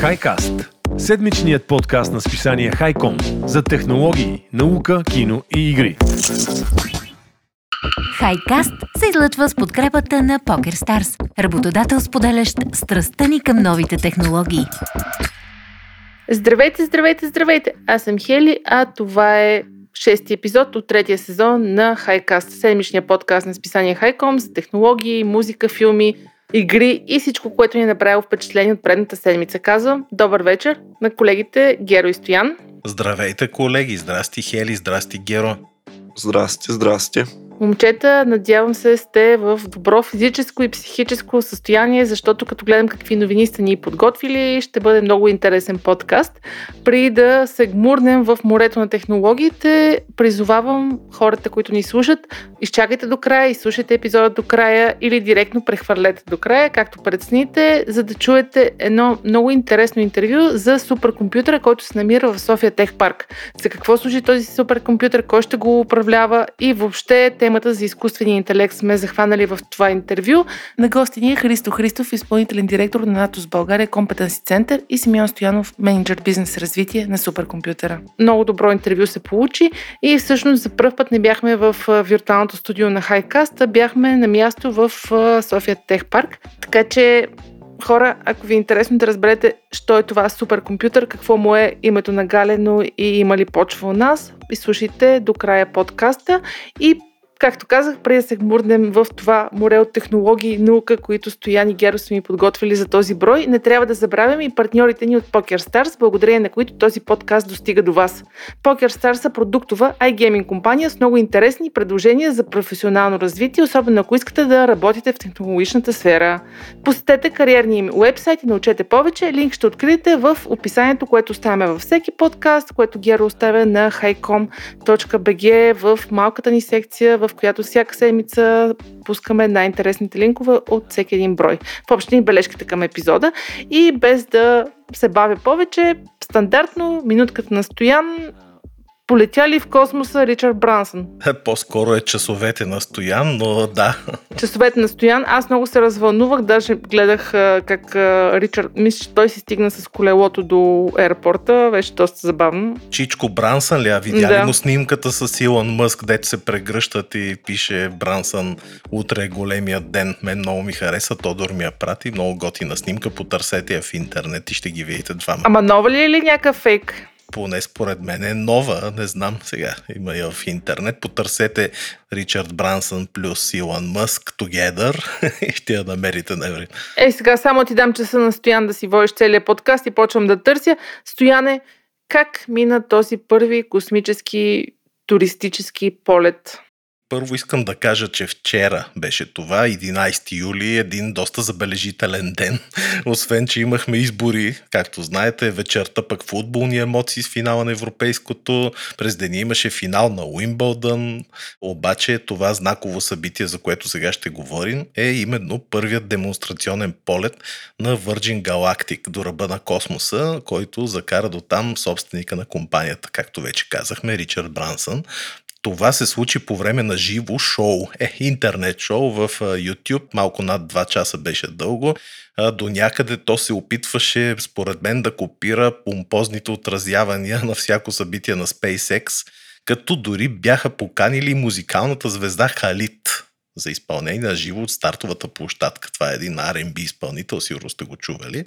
Хайкаст – седмичният подкаст на списание Хайком за технологии, наука, кино и игри. Хайкаст се излъчва с подкрепата на PokerStars, работодател споделящ страстта ни към новите технологии. Здравейте, здравейте, здравейте! Аз съм Хели, а това е шести епизод от третия сезон на Хайкаст, седмичния подкаст на списание Хайком за технологии, музика, филми, игри и всичко, което ни е направило впечатление от предната седмица. Казвам добър вечер на колегите Геро и Стоян. Здравейте, колеги! Здрасти, Хели! Здрасти, Геро! Здрасти, здрасти! Момчета, надявам се сте в добро физическо и психическо състояние, защото като гледам какви новини сте ни подготвили, ще бъде много интересен подкаст. При да се гмурнем в морето на технологиите, призовавам хората, които ни слушат, изчакайте до края, изслушайте епизода до края или директно прехвърлете до края, както предсните, за да чуете едно много интересно интервю за суперкомпютъра, който се намира в София Тех Парк. За какво служи този суперкомпютър, кой ще го управлява и въобще те темата за изкуствения интелект сме захванали в това интервю. На гости ни е Христо Христов, изпълнителен директор на НАТО с България Компетенси Център и Симеон Стоянов, менеджер бизнес развитие на суперкомпютъра. Много добро интервю се получи и всъщност за първ път не бяхме в виртуалното студио на Хайкаст, а бяхме на място в София Тех Парк. Така че хора, ако ви е интересно да разберете, що е това суперкомпютър, какво му е името на Галено и има ли почва у нас, изслушайте до края подкаста и Както казах, преди да се мурнем в това море от технологии и наука, които Стоян и Геро са ми подготвили за този брой, не трябва да забравяме и партньорите ни от PokerStars, благодарение на които този подкаст достига до вас. PokerStars са продуктова iGaming компания с много интересни предложения за професионално развитие, особено ако искате да работите в технологичната сфера. Посетете кариерния им уебсайт и научете повече. Линк ще откриете в описанието, което оставяме във всеки подкаст, което Геро оставя на highcom.bg в малката ни секция в в която всяка седмица пускаме най-интересните линкове от всеки един брой. В общини бележките към епизода и без да се бавя повече, стандартно минутката на Стоян Полетя ли в космоса Ричард Брансън? Е, по-скоро е часовете на Стоян, но да. Часовете на Стоян. Аз много се развълнувах, даже гледах как Ричард, мисля, че той си стигна с колелото до аеропорта, беше доста забавно. Чичко Брансън ли? А видя да. ли му снимката с Илон Мъск, дето се прегръщат и пише Брансън утре е големият ден. Мен много ми хареса, Тодор ми я прати, много готина снимка, потърсете я в интернет и ще ги видите двама. Ама нова ли е или някакъв фейк? Поне според мен е нова, не знам сега, има я в интернет, потърсете Ричард Брансън плюс Илон Мъск Together и ще я намерите на. Ей, сега само ти дам часа на Стоян да си водиш целият подкаст и почвам да търся. Стояне, как мина този първи космически туристически полет? Първо искам да кажа, че вчера беше това, 11 юли, един доста забележителен ден. Освен, че имахме избори, както знаете, вечерта пък футболни емоции с финала на Европейското, през деня имаше финал на Уимбълдън, обаче това знаково събитие, за което сега ще говорим, е именно първият демонстрационен полет на Virgin Galactic до ръба на космоса, който закара до там собственика на компанията, както вече казахме, Ричард Брансън. Това се случи по време на живо шоу, е, интернет шоу в YouTube, малко над 2 часа беше дълго. До някъде то се опитваше, според мен, да копира помпозните отразявания на всяко събитие на SpaceX, като дори бяха поканили музикалната звезда Халит за изпълнение на живо от стартовата площадка. Това е един R&B изпълнител, сигурно сте го чували.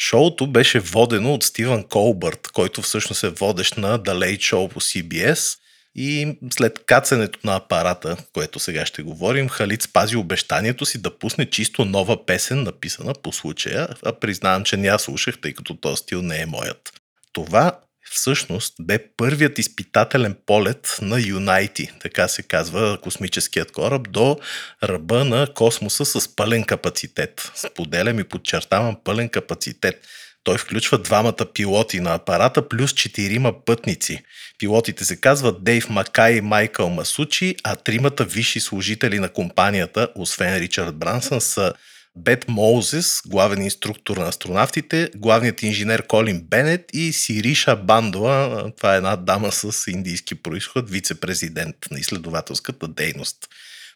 Шоуто беше водено от Стивън Колбърт, който всъщност е водещ на The Late Show по CBS – и след кацането на апарата, което сега ще говорим, Халит спази обещанието си да пусне чисто нова песен, написана по случая, а признавам, че не я слушах, тъй като този стил не е моят. Това всъщност бе първият изпитателен полет на Юнайти, така се казва космическият кораб, до ръба на космоса с пълен капацитет. Споделям и подчертавам пълен капацитет. Той включва двамата пилоти на апарата плюс четирима пътници. Пилотите се казват Дейв Макай и Майкъл Масучи, а тримата висши служители на компанията, освен Ричард Брансън, са Бет Моузес, главен инструктор на астронавтите, главният инженер Колин Бенет и Сириша Бандоа, това е една дама с индийски происход, вице-президент на изследователската дейност.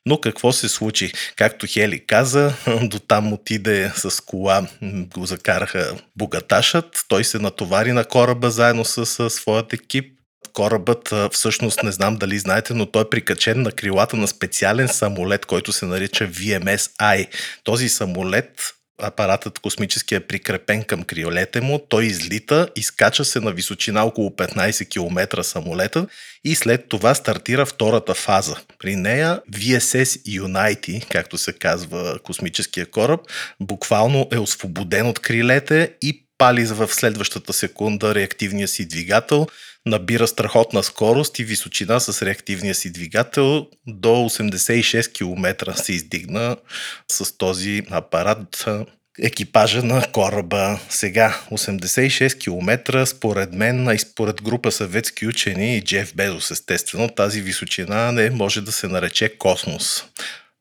Но какво се случи? Както Хели каза, до там отиде с кола, го закараха богаташът, той се натовари на кораба заедно с, своят екип корабът, всъщност не знам дали знаете, но той е прикачен на крилата на специален самолет, който се нарича VMS-I. Този самолет апаратът космически е прикрепен към крилете му, той излита, изкача се на височина около 15 км самолета и след това стартира втората фаза. При нея VSS Unity, както се казва космическия кораб, буквално е освободен от крилете и пали в следващата секунда реактивния си двигател, набира страхотна скорост и височина с реактивния си двигател до 86 км се издигна с този апарат екипажа на кораба. Сега 86 км, според мен и според група съветски учени и Джеф Безос естествено, тази височина не може да се нарече космос.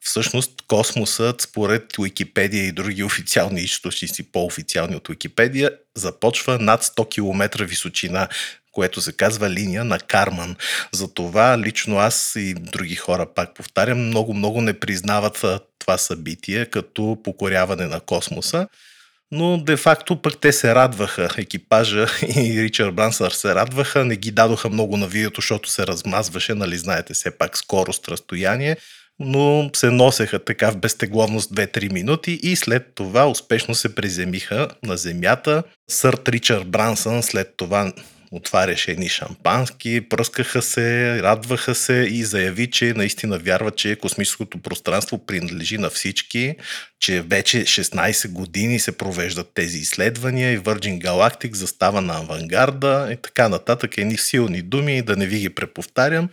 Всъщност космосът, според Уикипедия и други официални източници, по-официални от Уикипедия, започва над 100 км височина, което се казва линия на Карман. Затова лично аз и други хора, пак повтарям, много-много не признават това събитие като покоряване на космоса. Но де-факто пък те се радваха, екипажа и Ричард Брансър се радваха, не ги дадоха много на видеото, защото се размазваше, нали знаете, все пак скорост, разстояние, но се носеха така в безтегловност 2-3 минути и след това успешно се приземиха на земята. Сърт Ричард Брансън след това отваряше едни шампански, пръскаха се, радваха се и заяви, че наистина вярва, че космическото пространство принадлежи на всички, че вече 16 години се провеждат тези изследвания и Virgin Galactic застава на авангарда и така нататък. Едни силни думи, да не ви ги преповтарям.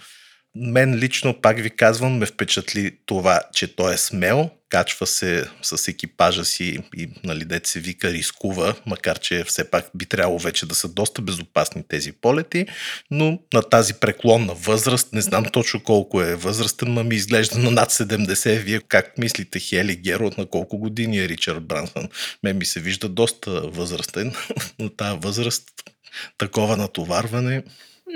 Мен лично, пак ви казвам, ме впечатли това, че той е смел, качва се с екипажа си и, нали, дете се вика, рискува, макар че все пак би трябвало вече да са доста безопасни тези полети, но на тази преклонна възраст, не знам точно колко е възрастен, но ми изглежда на над 70. Вие как мислите, Хели Геро, на колко години е Ричард Брансън? Мен ми се вижда доста възрастен на тази възраст. Такова натоварване.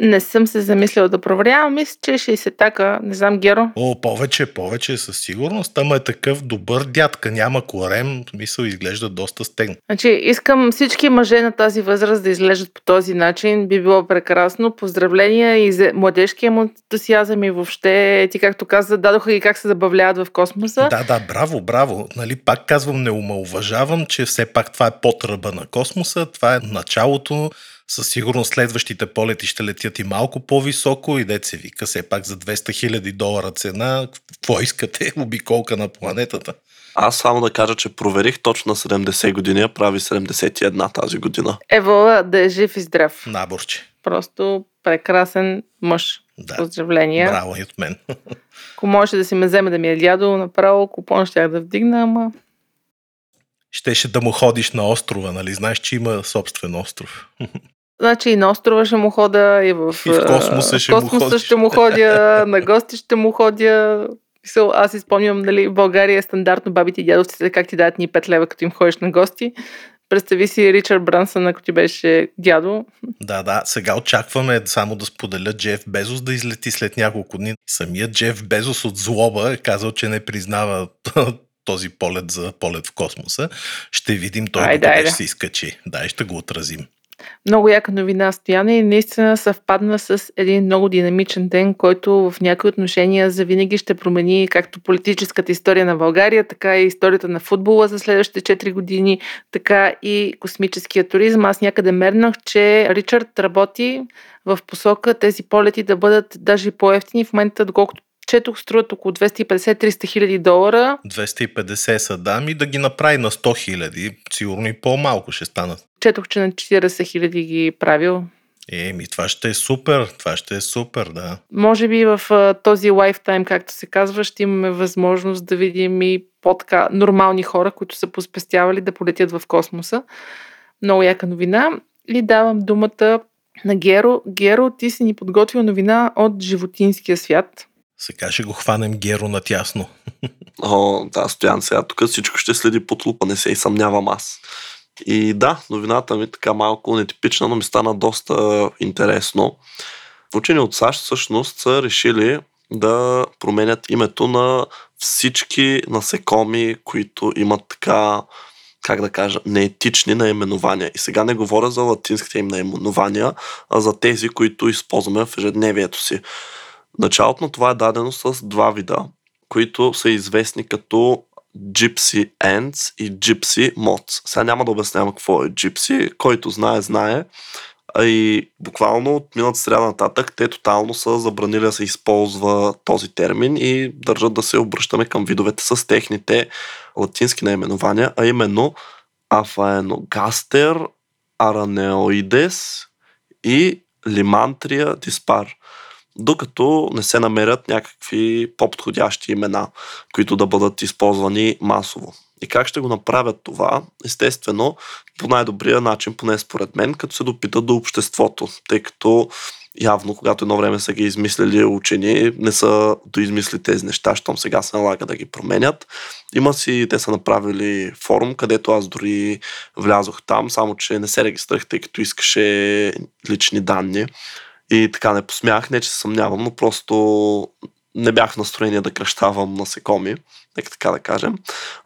Не съм се замислила да проверявам. Мисля, че 60 така. Не знам, Геро. О, повече, повече със сигурност. Ама е такъв добър дядка. Няма корем. Мисъл изглежда доста стегн. Значи, искам всички мъже на тази възраст да изглеждат по този начин. Би било прекрасно. Поздравления и за младежкия му ентусиазъм и въобще, ти както каза, дадоха ги как се забавляват в космоса. Да, да, браво, браво. Нали, пак казвам, не омалуважавам, че все пак това е под ръба на космоса. Това е началото със сигурност следващите полети ще летят и малко по-високо и дете се вика все пак за 200 хиляди долара цена. Какво искате? Обиколка на планетата. Аз само да кажа, че проверих точно на 70 години, а прави 71 тази година. Ево, да е жив и здрав. Наборче. Просто прекрасен мъж. Да. Поздравления. Браво и от мен. Ако можеше да си ме вземе да ми е дядо, направо купон щях да вдигна, ама Щеше да му ходиш на острова, нали? Знаеш, че има собствен остров. Значи и на острова ще му хода, и в, И в космоса ще му космоса ходиш. ще му ходя, на гости ще му ходя. Аз си спомням, нали, в България е стандартно бабите и дядовците как ти дадат ни 5 лева, като им ходиш на гости. Представи си Ричард Брансън, ако ти беше дядо. Да, да. Сега очакваме само да споделя Джеф Безос да излети след няколко дни. Самият Джеф Безос от злоба е казал, че не признава този полет за полет в космоса. Ще видим той Айде, айде. ще се изкачи. Да, и ще го отразим. Много яка новина, Стояне, и наистина съвпадна с един много динамичен ден, който в някои отношения завинаги ще промени както политическата история на България, така и историята на футбола за следващите 4 години, така и космическия туризъм. Аз някъде мернах, че Ричард работи в посока тези полети да бъдат даже по-ефтини. В момента, доколкото четох, струват около 250-300 хиляди долара. 250 са дами да ги направи на 100 хиляди. Сигурно и по-малко ще станат. Четох, че на 40 хиляди ги правил. Еми, това ще е супер. Това ще е супер, да. Може би в а, този лайфтайм, както се казва, ще имаме възможност да видим и по-така нормални хора, които са поспестявали да полетят в космоса. Много яка новина. И давам думата на Геро. Геро, ти си ни подготвил новина от животинския свят. Сега ще го хванем Геро натясно. О, да, Стоян, сега тук всичко ще следи под лупа, не се и съмнявам аз. И да, новината ми така малко нетипична, но ми стана доста интересно. Учени от САЩ всъщност са решили да променят името на всички насекоми, които имат така как да кажа, неетични наименования. И сега не говоря за латинските им наименования, а за тези, които използваме в ежедневието си. Началото на това е дадено с два вида, които са известни като Gypsy Ants и Gypsy Mods. Сега няма да обяснявам какво е Gypsy, който знае, знае. И буквално от миналата среда нататък те тотално са забранили да се използва този термин и държат да се обръщаме към видовете с техните латински наименования, а именно Афаеногастер, Аранеоидес и Лимантрия диспар докато не се намерят някакви по-подходящи имена, които да бъдат използвани масово. И как ще го направят това? Естествено, по най-добрия начин, поне според мен, като се допитат до обществото, тъй като явно, когато едно време са ги измислили учени, не са доизмисли тези неща, щом сега се налага да ги променят. Има си, те са направили форум, където аз дори влязох там, само че не се регистрах, тъй като искаше лични данни. И така не посмях, не че съмнявам, но просто не бях в настроение да кръщавам насекоми, нека така да кажем.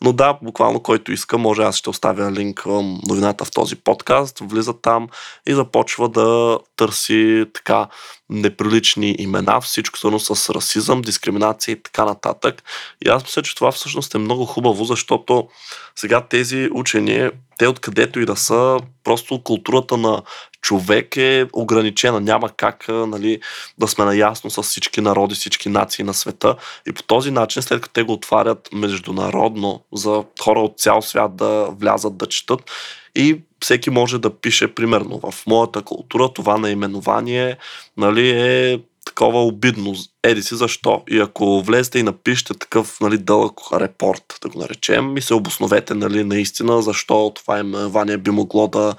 Но да, буквално който иска, може аз ще оставя линк към новината в този подкаст, влиза там и започва да търси така неприлични имена, всичко свързано с расизъм, дискриминация и така нататък. И аз мисля, че това всъщност е много хубаво, защото сега тези учени, те откъдето и да са, просто културата на човек е ограничена. Няма как нали, да сме наясно с всички народи, всички нации на света. И по този начин, след като те го отварят международно за хора от цял свят да влязат да четат, и всеки може да пише, примерно, в моята култура това наименование нали, е такова обидно. Еди си защо. И ако влезете и напишете такъв нали, дълъг репорт, да го наречем, и се обосновете нали, наистина защо това именование би могло да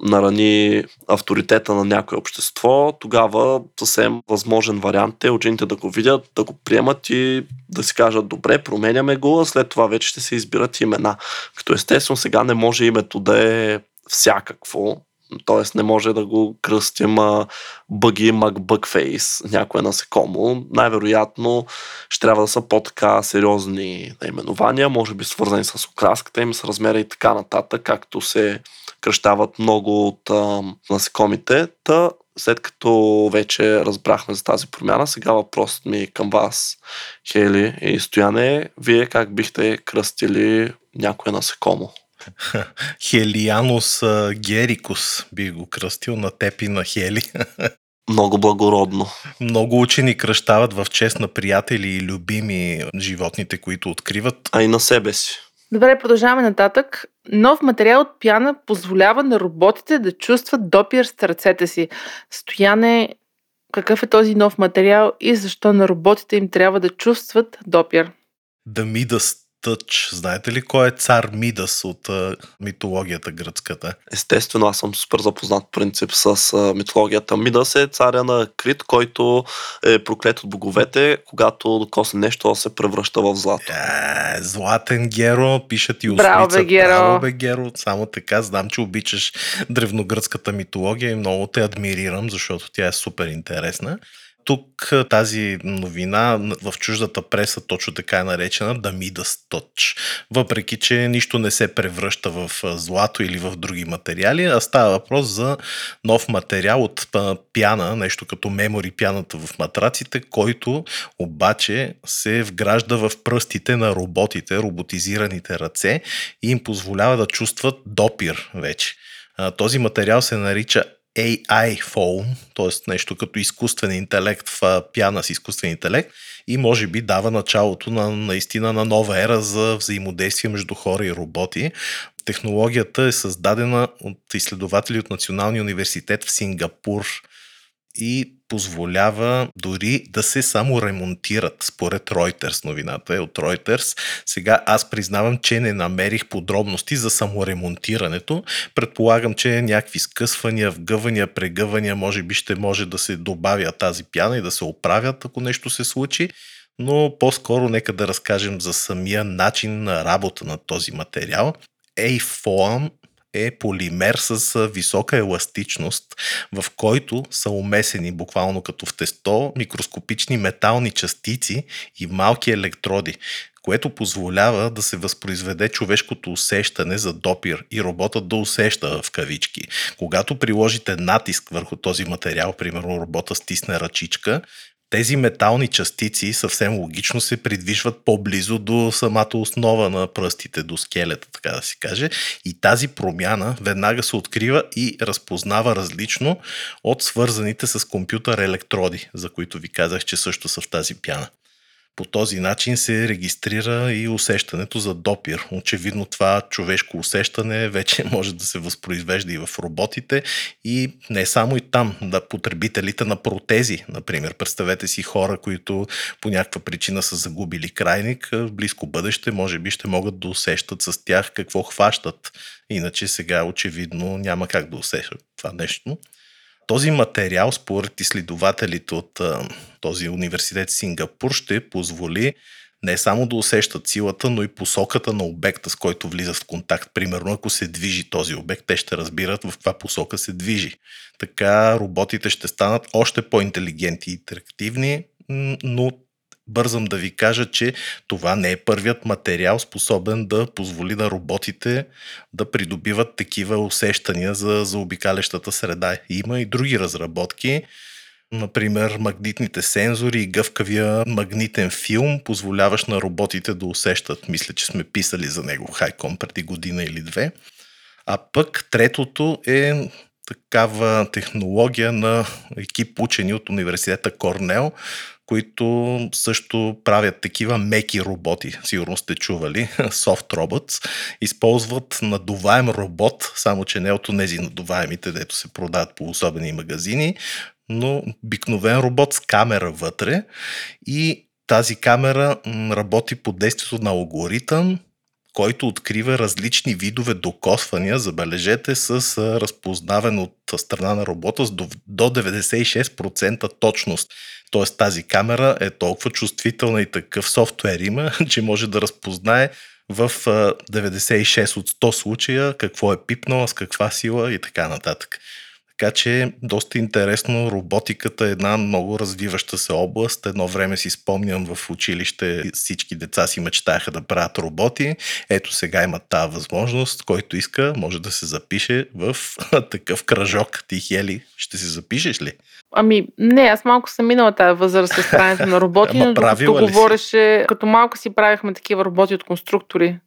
нарани авторитета на някое общество, тогава съвсем възможен вариант е учените да го видят, да го приемат и да си кажат добре, променяме го, а след това вече ще се избират имена. Като естествено сега не може името да е всякакво, Тоест не може да го кръстим бъги макбъкфейс, някое насекомо. Най-вероятно ще трябва да са по-така сериозни наименования, може би свързани с окраската им, с размера и така нататък, както се кръщават много от а, насекомите. Та, след като вече разбрахме за тази промяна, сега въпросът ми към вас, Хели и Стояне, вие как бихте кръстили някое насекомо? Хелианус герикус би го кръстил на теб и на Хели. Много благородно. Много учени кръщават в чест на приятели и любими животните, които откриват. А и на себе си. Добре, продължаваме нататък. Нов материал от пяна позволява на роботите да чувстват допир с ръцете си. Стояне, какъв е този нов материал и защо на роботите им трябва да чувстват допир? The Midas Тъч. Знаете ли кой е цар Мидас от а, митологията гръцката? Естествено, аз съм супер запознат принцип с а, митологията. Мидас е царя на Крит, който е проклет от боговете, когато докосне нещо се превръща в злато. Е, златен Геро, пишат и Браво, бе, Геро. Браво, бе, Геро. Само така, знам, че обичаш древногръцката митология и много те адмирирам, защото тя е супер интересна тук тази новина в чуждата преса точно така е наречена да да сточ. Въпреки, че нищо не се превръща в злато или в други материали, а става въпрос за нов материал от пяна, нещо като мемори пяната в матраците, който обаче се вгражда в пръстите на роботите, роботизираните ръце и им позволява да чувстват допир вече. Този материал се нарича AI Foam, т.е. нещо като изкуствен интелект в пяна с изкуствен интелект и може би дава началото на наистина на нова ера за взаимодействие между хора и роботи. Технологията е създадена от изследователи от Националния университет в Сингапур и позволява дори да се само ремонтират, според Reuters. Новината е от Reuters. Сега аз признавам, че не намерих подробности за саморемонтирането. Предполагам, че някакви скъсвания, вгъвания, прегъвания, може би ще може да се добавя тази пяна и да се оправят, ако нещо се случи но по-скоро нека да разкажем за самия начин на работа на този материал. A-Foam е полимер с висока еластичност, в който са умесени буквално като в тесто микроскопични метални частици и малки електроди, което позволява да се възпроизведе човешкото усещане за допир и роботът да усеща в кавички. Когато приложите натиск върху този материал, примерно робота стисне ръчичка, тези метални частици съвсем логично се придвижват по-близо до самата основа на пръстите, до скелета, така да се каже. И тази промяна веднага се открива и разпознава различно от свързаните с компютър електроди, за които ви казах, че също са в тази пяна. По този начин се регистрира и усещането за допир. Очевидно това човешко усещане вече може да се възпроизвежда и в роботите и не само и там, да потребителите на протези, например. Представете си хора, които по някаква причина са загубили крайник, в близко бъдеще може би ще могат да усещат с тях какво хващат. Иначе сега очевидно няма как да усещат това нещо. Този материал, според изследователите от този университет Сингапур, ще позволи не само да усещат силата, но и посоката на обекта, с който влизат в контакт. Примерно, ако се движи този обект, те ще разбират в каква посока се движи. Така роботите ще станат още по-интелигентни и интерактивни, но бързам да ви кажа, че това не е първият материал, способен да позволи на роботите да придобиват такива усещания за, за обикалящата среда. Има и други разработки, Например, магнитните сензори и гъвкавия магнитен филм, позволяващ на роботите да усещат. Мисля, че сме писали за него Хайком преди година или две. А пък третото е такава технология на екип учени от университета Корнел, които също правят такива меки роботи. Сигурно сте чували, soft robots. Използват надуваем робот, само че не от тези надуваемите, дето се продават по особени магазини, но обикновен робот с камера вътре и тази камера работи под действието на алгоритъм, който открива различни видове докосвания, забележете, с разпознаване от страна на робота с до 96% точност. Тоест тази камера е толкова чувствителна и такъв софтуер има, че може да разпознае в 96 от 100 случая какво е пипнала, с каква сила и така нататък. Така че доста интересно. Роботиката е една много развиваща се област. Едно време си спомням в училище всички деца си мечтаха да правят роботи. Ето сега има тази възможност. Който иска, може да се запише в такъв кръжок. Ти, Хели, ще се запишеш ли? Ами, не, аз малко съм минала тази възраст с правенето на роботи, но докато говореше, като малко си правихме такива роботи от конструктори.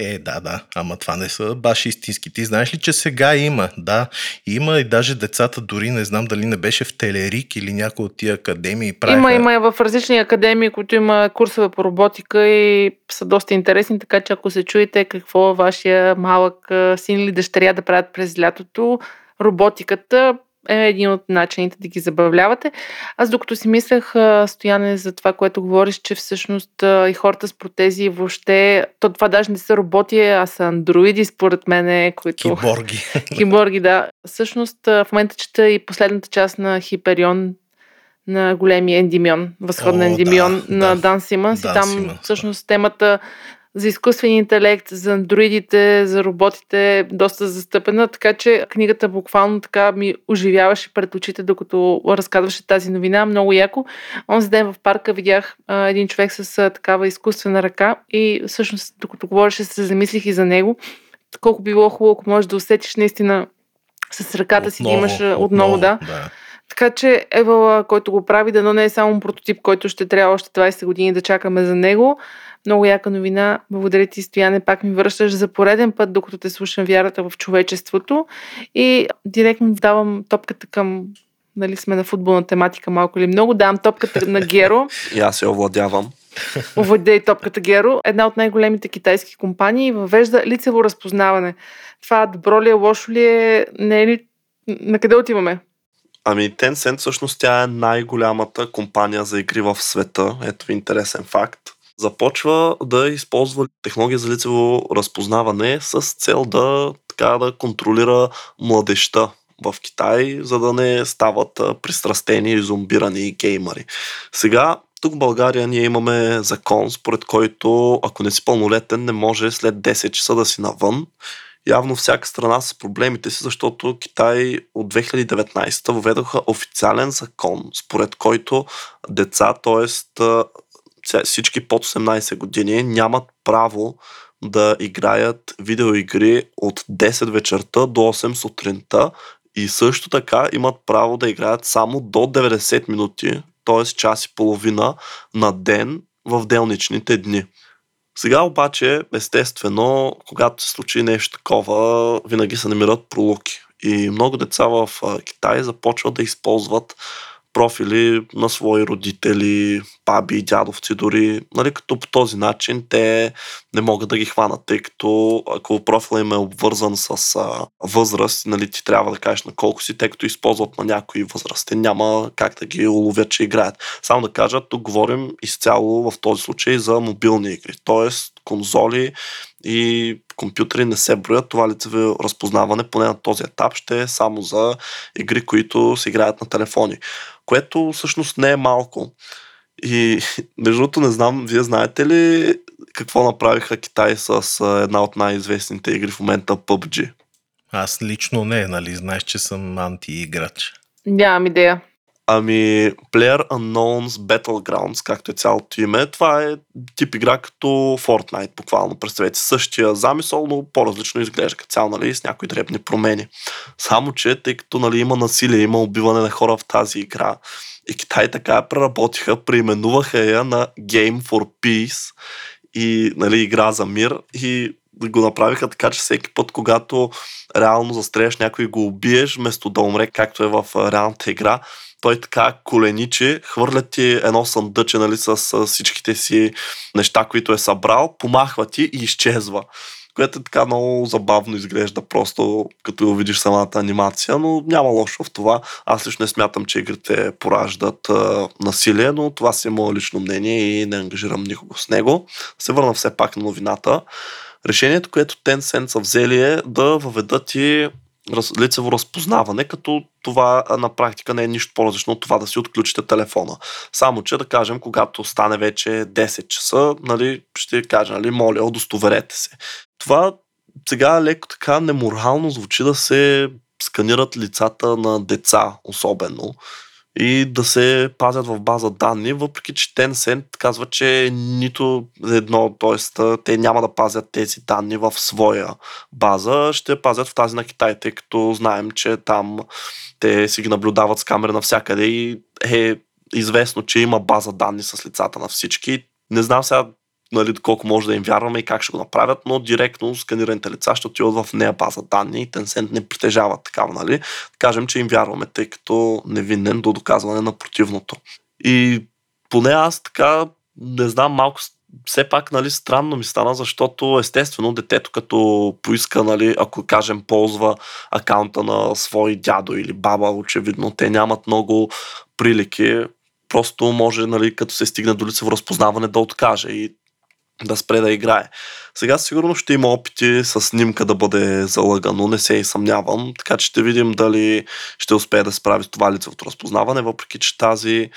Е, да, да, ама това не са баш истински. Ти знаеш ли, че сега има? Да, има и даже децата, дори не знам дали не беше в Телерик или някои от тия академии. Правиха... Има, има и в различни академии, които има курсове по роботика и са доста интересни, така че ако се чуете какво вашия малък син или дъщеря да правят през лятото, роботиката, е един от начините да ги забавлявате. Аз докато си мислех, Стояне, за това, което говориш, че всъщност и хората с протези въобще, то това даже не са роботи, а са андроиди, според мен, които... Киборги. Киборги, да. Всъщност, в момента чета и последната част на Хиперион, на големия ендимион, възходна ендимион да, на да. Дан Симънс. И там Симънс, всъщност темата за изкуствен интелект, за андроидите, за роботите доста застъпена, така че книгата буквално така ми оживяваше пред очите, докато разказваше тази новина. Много яко. Онзи ден в парка видях а, един човек с а, такава изкуствена ръка и всъщност, докато говореше, се замислих и за него. Колко било хубаво, ако можеш да усетиш наистина с ръката отново, си да имаш отново, отново да. да. Така че Евала, който го прави, дано не е само прототип, който ще трябва още 20 години да чакаме за него, много яка новина. Благодаря ти, Стояне. Пак ми връщаш за пореден път, докато те слушам вярата в човечеството. И директно давам топката към нали сме на футболна тематика малко или много, давам топката на Геро. И аз я овладявам. Овладей топката Геро. Една от най-големите китайски компании въвежда лицево разпознаване. Това добро ли е, лошо ли е, не е ли... На къде отиваме? Ами Tencent всъщност тя е най-голямата компания за игри в света. Ето интересен факт започва да използва технология за лицево разпознаване с цел да, така, да контролира младеща в Китай, за да не стават пристрастени зомбирани геймари. Сега тук в България ние имаме закон, според който ако не си пълнолетен, не може след 10 часа да си навън. Явно всяка страна с проблемите си, защото Китай от 2019 въведоха официален закон, според който деца, т.е всички под 18 години нямат право да играят видеоигри от 10 вечерта до 8 сутринта и също така имат право да играят само до 90 минути, т.е. час и половина на ден в делничните дни. Сега обаче, естествено, когато се случи нещо такова, винаги се намират пролуки. И много деца в Китай започват да използват профили на свои родители, баби, дядовци дори, нали, като по този начин те не могат да ги хванат, тъй като ако профила им е обвързан с а, възраст, нали, ти трябва да кажеш на колко си, тъй като използват на някои възрасти, няма как да ги уловят, че играят. Само да кажа, тук говорим изцяло в този случай за мобилни игри, т.е. конзоли и компютъри не се броят. Това лицево разпознаване, поне на този етап, ще е само за игри, които се играят на телефони. Което всъщност не е малко. И между другото не знам, вие знаете ли какво направиха Китай с една от най-известните игри в момента PUBG? Аз лично не, нали? Знаеш, че съм анти-играч. Нямам идея. Ами, Player Unknowns Battlegrounds, както е цялото име, това е тип игра като Fortnite, буквално. Представете същия замисъл, но по-различно изглежда като цяло, нали, с някои дребни промени. Само, че тъй като нали, има насилие, има убиване на хора в тази игра, и Китай така я преработиха, преименуваха я на Game for Peace и нали, игра за мир и го направиха така, че всеки път, когато реално застреляш някой и го убиеш, вместо да умре, както е в реалната игра, той така коленичи, хвърля ти едно съндъче нали, с, с всичките си неща, които е събрал, помахва ти и изчезва. Което е така много забавно изглежда, просто като видиш самата анимация, но няма лошо в това. Аз лично не смятам, че игрите пораждат а, насилие, но това си е мое лично мнение и не ангажирам никого с него. Се върна все пак на новината. Решението, което Tencent са взели е да въведат и лицево разпознаване, като това на практика не е нищо по-различно от това да си отключите телефона. Само, че да кажем, когато стане вече 10 часа, нали, ще кажа, нали, моля, удостоверете се. Това сега леко така неморално звучи да се сканират лицата на деца, особено и да се пазят в база данни, въпреки че Tencent казва, че нито едно, т.е. те няма да пазят тези данни в своя база, ще пазят в тази на Китай, тъй като знаем, че там те си ги наблюдават с камера навсякъде и е известно, че има база данни с лицата на всички. Не знам сега нали, колко може да им вярваме и как ще го направят, но директно сканираните лица ще отиват в нея база данни и Tencent не притежава такава, нали? Кажем, че им вярваме, тъй като невинен до доказване на противното. И поне аз така, не знам, малко все пак нали, странно ми стана, защото естествено детето като поиска, нали, ако кажем, ползва акаунта на свой дядо или баба, очевидно те нямат много прилики, просто може, нали, като се стигне до лицево разпознаване да откаже и да спре да играе. Сега сигурно ще има опити с снимка да бъде залъгано, не се и съмнявам, така че ще видим дали ще успее да справи с това лицевото разпознаване, въпреки че тази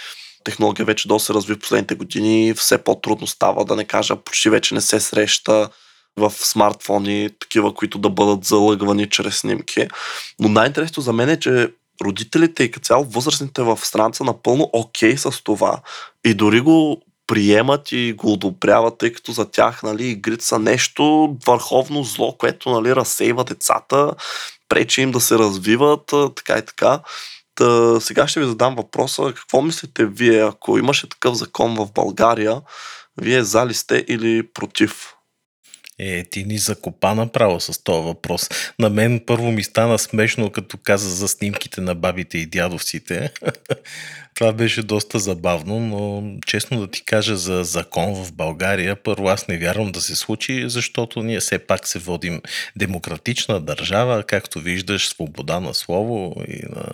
технология вече доста се разви в последните години, все по-трудно става, да не кажа, почти вече не се среща в смартфони, такива, които да бъдат залъгвани чрез снимки. Но най-интересното за мен е, че родителите и като цяло възрастните в страната напълно окей okay с това и дори го приемат и го одобряват, тъй като за тях нали, игрите са нещо върховно зло, което нали, разсейва децата, пречи им да се развиват, така и така. Та, сега ще ви задам въпроса, какво мислите вие, ако имаше такъв закон в България, вие за ли сте или против? Е, ти ни закопа направо с този въпрос. На мен първо ми стана смешно, като каза за снимките на бабите и дядовците. Това беше доста забавно, но честно да ти кажа за закон в България, първо аз не вярвам да се случи, защото ние все пак се водим демократична държава, както виждаш, свобода на слово и на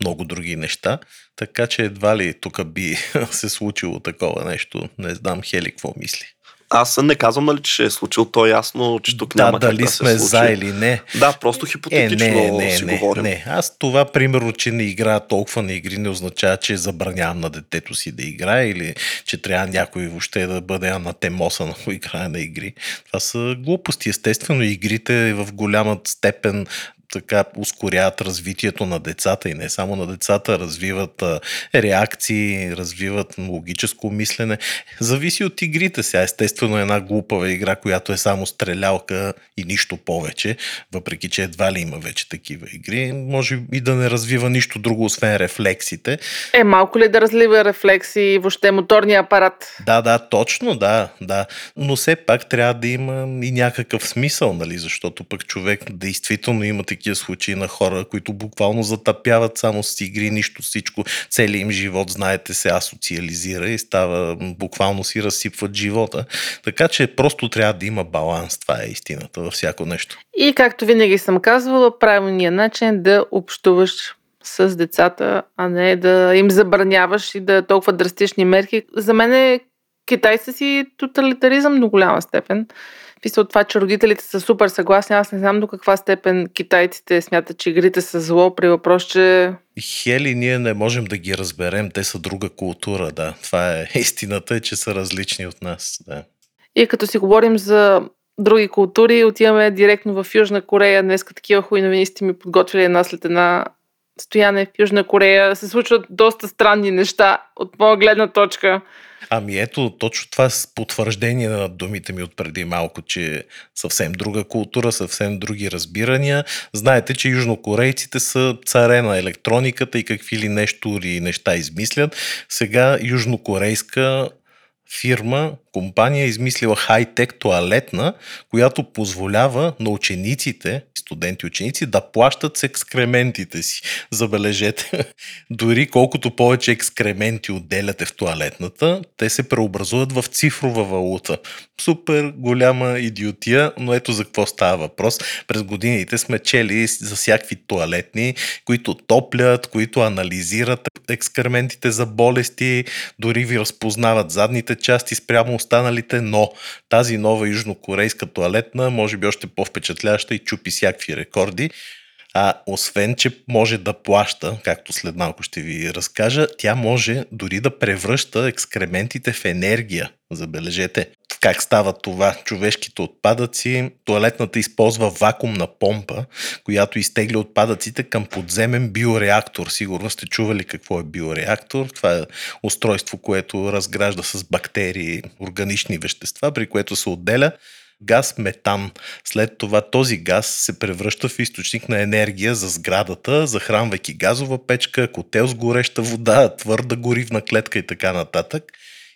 много други неща. Така че едва ли тук би се случило такова нещо. Не знам Хели какво мисли. Аз не казвам, нали, че е случил. То е ясно, че тук да, няма дали как да сме се за или не. Да, просто хипотетично е, не, не, си не, говорим. Не, аз това, примерно, че не играя толкова на игри, не означава, че забранявам на детето си да играе или че трябва някой въобще да бъде анатемоса на играе на игри. Това са глупости. Естествено, игрите в голяма степен така ускоряват развитието на децата и не само на децата, развиват а, реакции, развиват логическо мислене. Зависи от игрите сега. Естествено една глупава игра, която е само стрелялка и нищо повече, въпреки че едва ли има вече такива игри, може и да не развива нищо друго, освен рефлексите. Е, малко ли да разлива рефлекси и въобще моторния апарат? Да, да, точно, да, да. Но все пак трябва да има и някакъв смисъл, нали, защото пък човек действително има такива случаи на хора, които буквално затъпяват само с игри, нищо, всичко, целият им живот, знаете, се асоциализира и става, буквално си разсипват живота. Така че просто трябва да има баланс, това е истината във всяко нещо. И както винаги съм казвала, правилният начин е да общуваш с децата, а не да им забраняваш и да е толкова драстични мерки. За мен е са си тоталитаризъм до голяма степен. Писа от това, че родителите са супер съгласни. Аз не знам до каква степен китайците смятат, че игрите са зло, при въпрос, че... Хели, ние не можем да ги разберем. Те са друга култура, да. Това е истината, че са различни от нас, да. И като си говорим за други култури, отиваме директно в Южна Корея. Днеска такива хуй новини сте ми подготвили една след една стояне в Южна Корея. Се случват доста странни неща от моя гледна точка. Ами ето, точно това с потвърждение на думите ми от преди малко, че съвсем друга култура, съвсем други разбирания. Знаете, че южнокорейците са царе на електрониката и какви ли нещо или неща измислят. Сега южнокорейска фирма, компания е измислила хай-тек туалетна, която позволява на учениците, студенти ученици, да плащат с екскрементите си. Забележете, дори колкото повече екскременти отделяте в туалетната, те се преобразуват в цифрова валута. Супер голяма идиотия, но ето за какво става въпрос. През годините сме чели за всякакви туалетни, които топлят, които анализират екскрементите за болести, дори ви разпознават задните части спрямо останалите, но тази нова южнокорейска туалетна може би още по-впечатляваща и чупи всякакви рекорди. А освен, че може да плаща, както след малко ще ви разкажа, тя може дори да превръща екскрементите в енергия. Забележете как става това. Човешките отпадъци, туалетната използва вакуумна помпа, която изтегля отпадъците към подземен биореактор. Сигурно сте чували какво е биореактор. Това е устройство, което разгражда с бактерии органични вещества, при което се отделя газ метан. След това този газ се превръща в източник на енергия за сградата, захранвайки газова печка, котел с гореща вода, твърда горивна клетка и така нататък.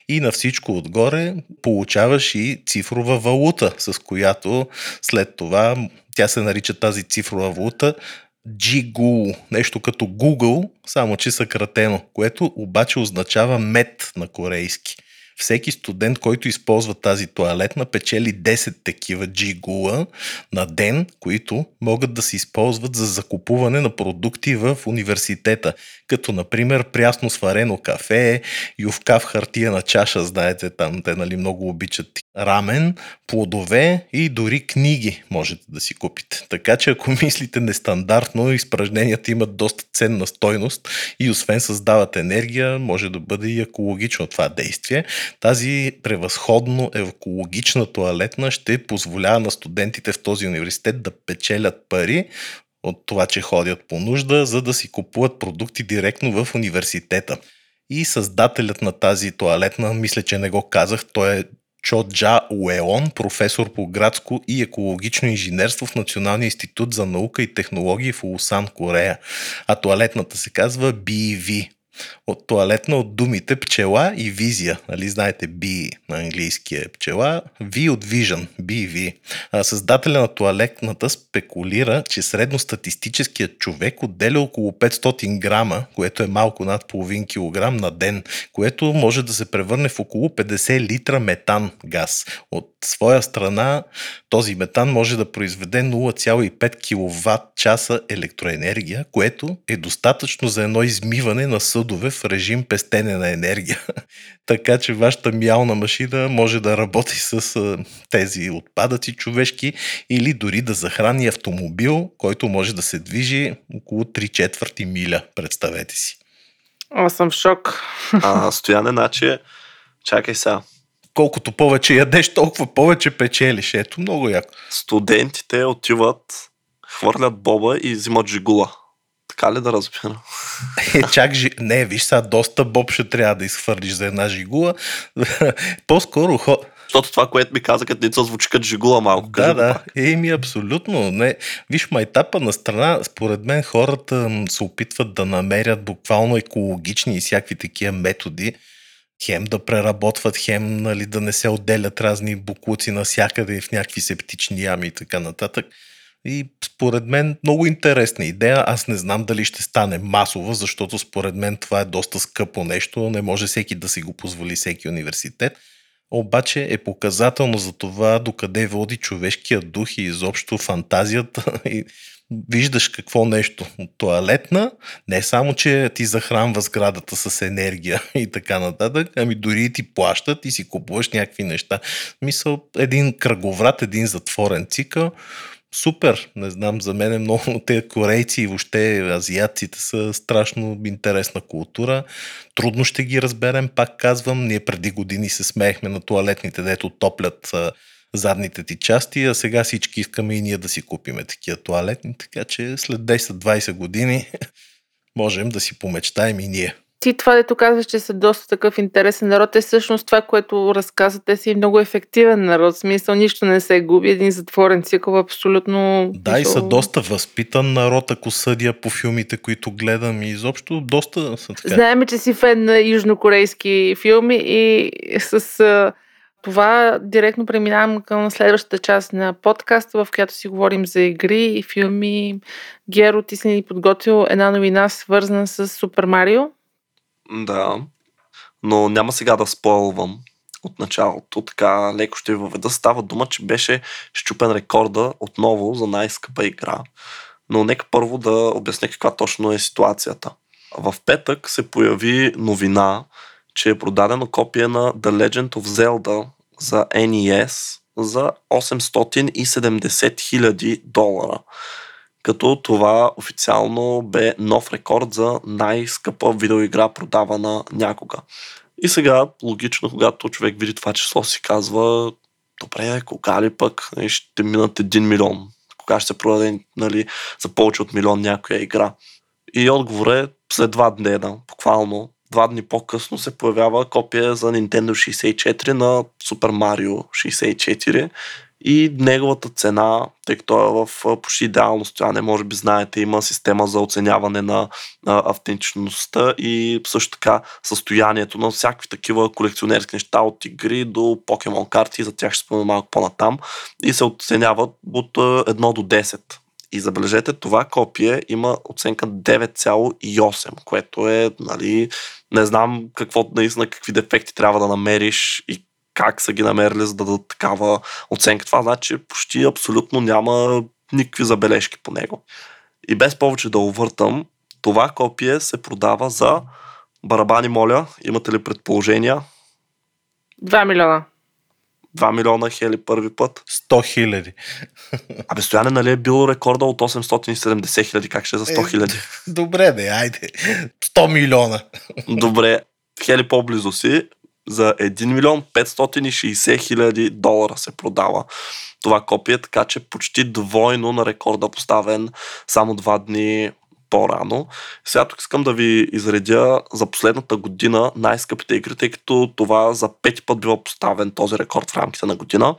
И на всичко отгоре получаваш и цифрова валута, с която след това тя се нарича тази цифрова валута Gigul, нещо като Google, само че съкратено, което обаче означава мед на корейски всеки студент, който използва тази туалетна, печели 10 такива джигула на ден, които могат да се използват за закупуване на продукти в университета, като например прясно сварено кафе, ювка в хартия на чаша, знаете там, те нали много обичат рамен, плодове и дори книги можете да си купите. Така че ако мислите нестандартно, изпражненията имат доста ценна стойност и освен създават енергия, може да бъде и екологично това действие. Тази превъзходно екологична туалетна ще позволява на студентите в този университет да печелят пари от това, че ходят по нужда, за да си купуват продукти директно в университета. И създателят на тази туалетна, мисля, че не го казах, той е Чо Джа Уеон, професор по градско и екологично инженерство в Националния институт за наука и технологии в Улсан, Корея. А туалетната се казва BV от туалетна от думите пчела и визия. Нали знаете B на английски е пчела, V от Vision, BV. А създателя на туалетната спекулира, че средностатистическият човек отделя около 500 грама, което е малко над половин килограм на ден, което може да се превърне в около 50 литра метан газ. От своя страна този метан може да произведе 0,5 кВт часа електроенергия, което е достатъчно за едно измиване на съдове в режим пестене на енергия. така че вашата миална машина може да работи с тези отпадъци човешки или дори да захрани автомобил, който може да се движи около 3 четвърти миля, представете си. Аз съм в шок. А, стояне, значи, чакай сега. Колкото повече ядеш, толкова повече печелиш. Ето, много яко. Студентите отиват хвърлят боба и взимат жигула. Така ли да разбира? Е, чак, жи... не, виж сега, доста боб ще трябва да изхвърлиш за една жигула. По-скоро хо... Защото това, което ми каза, като ница звучи като жигула малко. Да, Кажи да. Еми, абсолютно. Не. Виж, майтапа на страна, според мен хората се опитват да намерят буквално екологични и всякакви такива методи. Хем да преработват, хем нали, да не се отделят разни буклуци навсякъде в някакви септични ями и така нататък. И според мен много интересна идея. Аз не знам дали ще стане масова, защото според мен това е доста скъпо нещо. Не може всеки да си го позволи всеки университет. Обаче е показателно за това докъде води човешкия дух и изобщо фантазията. И виждаш какво нещо туалетна, не само, че ти захранва сградата с енергия и така нататък, ами дори ти плащат и си купуваш някакви неща. Мисъл, един кръговрат, един затворен цикъл. Супер, не знам, за мен е много те корейци и въобще азиатците са страшно интересна култура. Трудно ще ги разберем, пак казвам. Ние преди години се смеехме на туалетните, дето топлят задните ти части, а сега всички искаме и ние да си купиме такива туалетни, така че след 10-20 години можем да си помечтаем и ние. Ти това, дето казваш, че са доста такъв интересен народ, е всъщност това, което разказвате си много ефективен народ. В смисъл, нищо не се губи, един затворен цикъл, абсолютно... Да, и са доста възпитан народ, ако съдя по филмите, които гледам и изобщо доста са така. Знаеме, че си фен на южнокорейски филми и с това директно преминавам към следващата част на подкаста, в която си говорим за игри и филми. Геро, ти си ни подготвил една новина, свързана с Супер Марио. Да. Но няма сега да спойлвам от началото, така леко ще ви въведа. Става дума, че беше щупен рекорда отново за най-скъпа игра. Но нека първо да обясня каква точно е ситуацията. В петък се появи новина, че е продадено копие на The Legend of Zelda за NES за 870 000 долара. Като това официално бе нов рекорд за най-скъпа видеоигра продавана някога. И сега, логично, когато човек види това число, си казва, добре, кога ли пък нали, ще минат 1 милион? Кога ще се продаде нали, за повече от милион някоя игра? И отговор е след два дена, буквално. Два дни по-късно се появява копия за Nintendo 64 на Super Mario 64 и неговата цена, тъй като е в почти идеално състояние, може би знаете, има система за оценяване на автентичността и също така състоянието на всякакви такива колекционерски неща от игри до покемон карти, за тях ще спомня малко по-натам и се оценяват от а, 1 до 10. И забележете, това копие има оценка 9,8, което е, нали, не знам какво, наистина, какви дефекти трябва да намериш и как са ги намерили, за да дадат такава оценка. Това значи, почти абсолютно няма никакви забележки по него. И без повече да увъртам, това копие се продава за барабани, моля, имате ли предположения? 2 милиона. 2 милиона хели първи път. 100 хиляди. Абе, Стояне, нали е бил рекорда от 870 хиляди, как ще е за 100 хиляди? Добре, бе, айде. 100 милиона. Добре, хели по-близо си, за 1 милион 560 хиляди долара се продава това копие, така че почти двойно на рекорда поставен само два дни по-рано. Сега тук искам да ви изредя за последната година най-скъпите игри, тъй като това за пети път бива поставен този рекорд в рамките на година.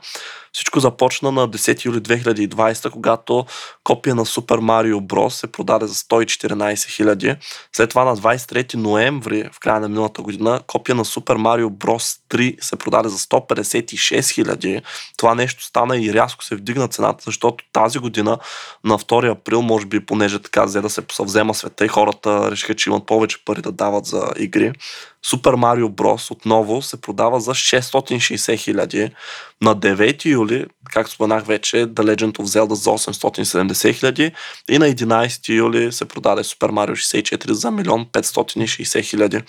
Всичко започна на 10 юли 2020, когато копия на Super Mario Bros. се продаде за 114 хиляди. След това на 23 ноември, в края на миналата година, копия на Super Mario Bros. 3 се продаде за 156 хиляди. Това нещо стана и рязко се вдигна цената, защото тази година на 2 април, може би понеже така взе да се съвзема света и хората решиха, че имат повече пари да дават за игри. Super Mario Bros. отново се продава за 660 хиляди. На 9 юли, както споменах вече, The Legend of Zelda за 870 хиляди и на 11 юли се продаде Super Mario 64 за 1 560 хиляди.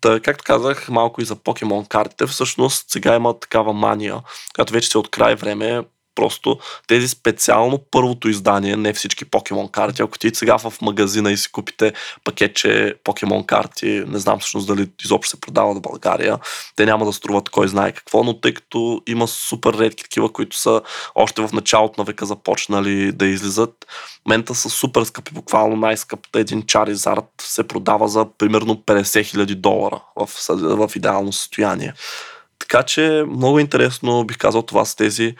Та, както казах, малко и за покемон картите. Всъщност сега има такава мания, която вече се от край време Просто тези специално първото издание, не всички покемон карти. Ако ти сега в магазина и си купите пакетче покемон карти, не знам всъщност дали изобщо се продават в България, те няма да струват кой знае какво, но тъй като има супер редки такива, които са още в началото на века започнали да излизат, мента са супер скъпи, буквално най-скъп един Charizard се продава за примерно 50 000 долара в, в идеално състояние. Така че много интересно бих казал това с тези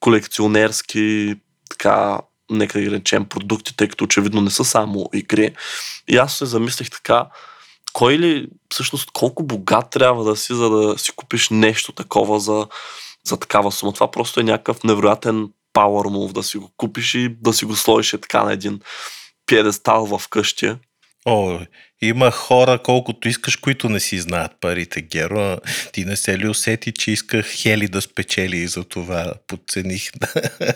колекционерски така, нека да речем, продукти, тъй като очевидно не са само игри. И аз се замислих така, кой ли, всъщност, колко богат трябва да си, за да си купиш нещо такова за, за такава сума. Това просто е някакъв невероятен power move да си го купиш и да си го сложиш е така на един пиедестал в къщи. О, има хора, колкото искаш, които не си знаят парите, Геро. Ти не се ли усети, че исках Хели да спечели и за това подцених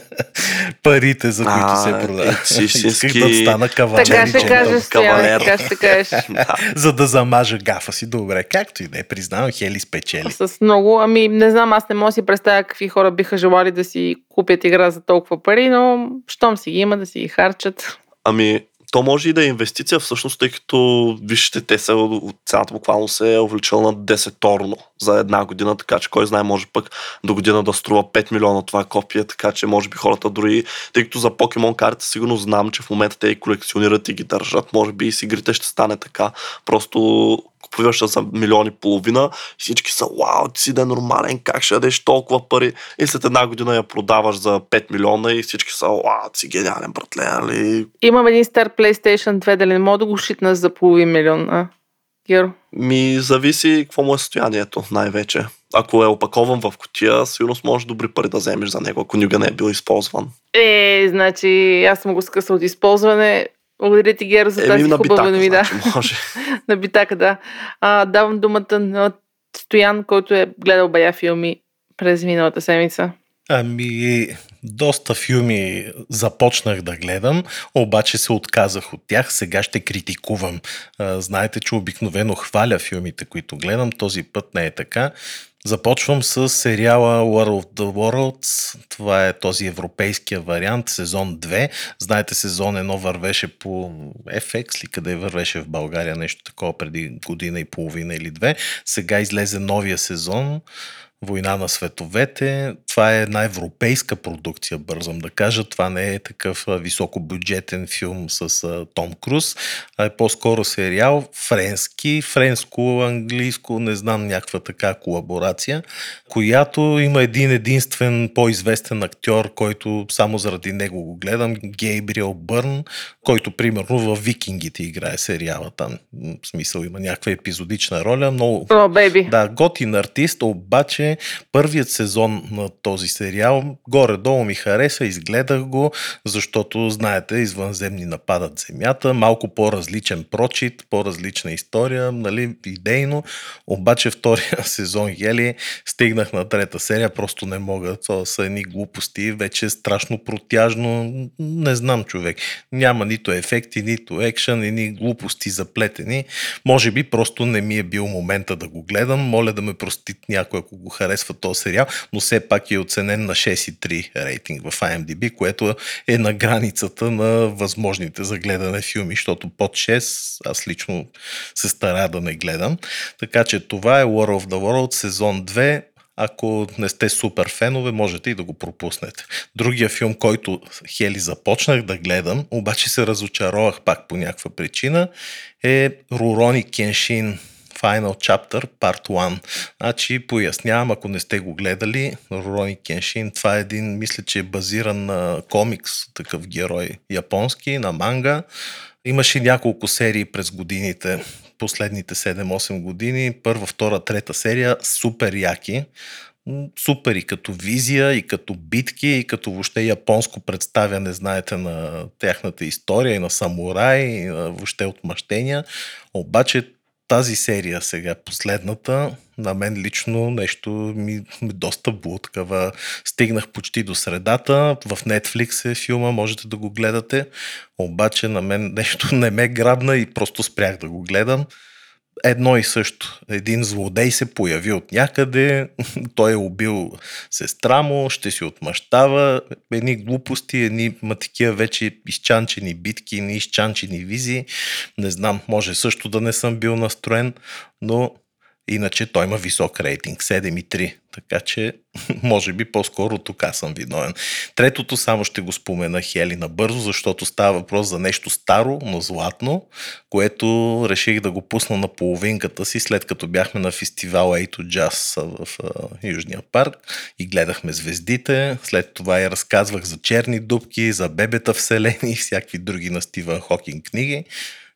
парите, за които А, се продават. е, Исках да стана кавалер. Така ще кажеш, кавалер. така ще кажеш. За да замажа гафа си. Добре, както и да е, признавам, Хели спечели. С много, ами не знам, аз не мога да си представя какви хора биха желали да си купят игра за толкова пари, но щом си ги има да си ги харчат. Ами, то може и да е инвестиция всъщност, тъй като вижте, те са, цената буквално се е увеличила на 10-торно за една година, така че кой знае, може пък до година да струва 5 милиона това копие, така че може би хората дори, тъй като за покемон карти сигурно знам, че в момента те и колекционират и ги държат, може би и с игрите ще стане така, просто купуваш за милиони и половина всички са, вау, ти си да е нормален, как ще дадеш толкова пари и след една година я продаваш за 5 милиона и всички са, вау, ти си гениален, братле, нали? Имам един стар PlayStation 2, дали не мога да го шитна за половин милион. А? Геро. Ми зависи какво му е състоянието най-вече. Ако е опакован в котия, сигурно можеш добри пари да вземеш за него, ако никога не е бил използван. Е, значи аз съм го скъсал от използване. Благодаря ти, Геро, за тази Еми на хубава битака, новина. значи може. на битака, да. А, давам думата на Стоян, който е гледал бая филми през миналата седмица. Ами, доста филми започнах да гледам, обаче се отказах от тях. Сега ще критикувам. А, Знаете, че обикновено хваля филмите, които гледам. Този път не е така. Започвам с сериала War of the Worlds. Това е този европейския вариант, сезон 2. Знаете, сезон 1 вървеше по FX ли къде вървеше в България, нещо такова преди година и половина или две. Сега излезе новия сезон. Война на световете. Това е една европейска продукция, бързам да кажа. Това не е такъв високобюджетен филм с а, Том Круз, а е по-скоро сериал френски, френско-английско, не знам, някаква така колаборация, която има един единствен по-известен актьор, който само заради него го гледам, Гейбриел Бърн, който примерно в Викингите играе сериала там. В смисъл има някаква епизодична роля, много О, бейби. да, готин артист, обаче първият сезон на този сериал горе-долу ми хареса, изгледах го, защото, знаете, извънземни нападат земята, малко по-различен прочит, по-различна история, нали, идейно, обаче втория сезон ели стигнах на трета серия, просто не мога, това са едни глупости, вече е страшно протяжно, не знам човек, няма нито ефекти, нито екшън, едни глупости заплетени, може би просто не ми е бил момента да го гледам. Моля да ме прости някой, ако го харесва този сериал, но все пак е оценен на 6,3 рейтинг в IMDb, което е на границата на възможните за гледане филми, защото под 6 аз лично се старая да не гледам. Така че това е War of the World сезон 2. Ако не сте супер фенове, можете и да го пропуснете. Другия филм, който Хели започнах да гледам, обаче се разочаровах пак по някаква причина, е Рурони Кеншин Final Chapter Part 1. Значи, пояснявам, ако не сте го гледали, Рурони Кеншин, това е един, мисля, че е базиран на комикс, такъв герой японски, на манга. Имаше няколко серии през годините, последните 7-8 години. Първа, втора, трета серия, супер яки. Супер и като визия, и като битки, и като въобще японско представяне, знаете, на тяхната история, и на самурай, и на въобще отмъщения. Обаче тази серия сега, последната, на мен лично нещо ми, ми доста блудкава. Стигнах почти до средата. В Netflix е филма, можете да го гледате. Обаче на мен нещо не ме грабна и просто спрях да го гледам. Едно и също. Един злодей се появи от някъде, той е убил сестра му, ще си отмъщава, едни глупости, едни ма такива вече изчанчени битки, не изчанчени визии. Не знам, може също да не съм бил настроен, но Иначе той има висок рейтинг 7,3. Така че, може би по-скоро тук аз съм виновен. Третото само ще го спомена Хели набързо, защото става въпрос за нещо старо, но златно, което реших да го пусна на половинката си, след като бяхме на фестивал to Jazz в Южния парк и гледахме звездите. След това я разказвах за черни дубки, за бебета вселени и всякакви други на Стивън Хокинг книги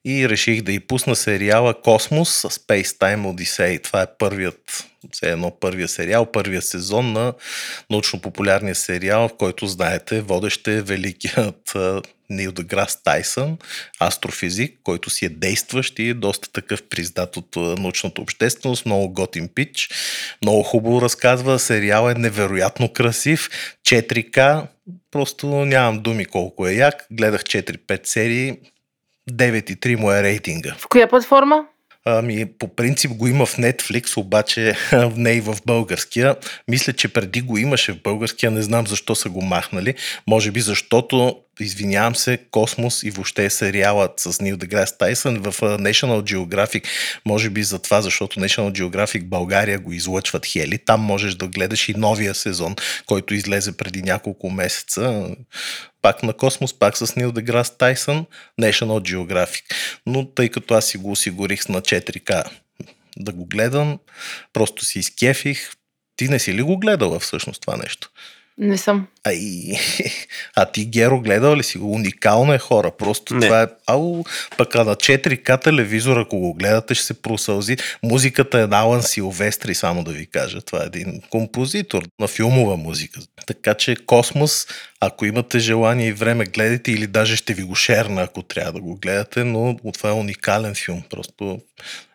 и реших да и пусна сериала Космос Space Time Odyssey. Това е първият, все едно първия сериал, първия сезон на научно-популярния сериал, в който знаете, водещ е великият Нил Деграс Тайсън, астрофизик, който си е действащ и е доста такъв признат от научната общественост, много готин пич, много хубаво разказва, сериал е невероятно красив, 4K, просто нямам думи колко е як, гледах 4-5 серии, 9,3 му е рейтинга. В коя платформа? Ами, по принцип го има в Netflix, обаче не и в българския. Мисля, че преди го имаше в българския, не знам защо са го махнали. Може би защото, извинявам се, Космос и въобще сериалът с Нил Деграс Тайсън в National Geographic. Може би за това, защото National Geographic България го излъчват хели. Там можеш да гледаш и новия сезон, който излезе преди няколко месеца пак на Космос, пак с Нил Деграс Тайсън, National Geographic. Но тъй като аз си го осигурих на 4К да го гледам, просто си изкефих. Ти не си ли го гледала всъщност това нещо? Не съм. Ай, а ти Геро гледал ли си го? Уникално е хора. Просто Не. това е... Ау, пък а на 4К телевизор, ако го гледате, ще се просълзи. Музиката е на Алан Силвестри, само да ви кажа. Това е един композитор на филмова музика. Така че Космос, ако имате желание и време, гледайте или даже ще ви го шерна, ако трябва да го гледате, но това е уникален филм. Просто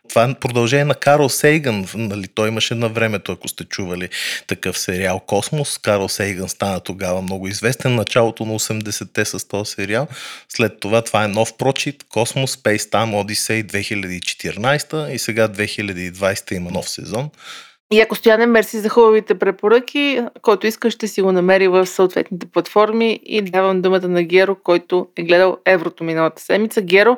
това е продължение на Карл Сейган. Нали, той имаше на времето, ако сте чували такъв сериал Космос. Карл Сейган стана тогава много известен. Началото на 80-те с този сериал. След това това е нов прочит. Космос Space Time Odyssey 2014 и сега 2020 има нов сезон. И ако стояне мерси за хубавите препоръки, който иска ще си го намери в съответните платформи и давам думата на Геро, който е гледал Еврото миналата седмица. Геро,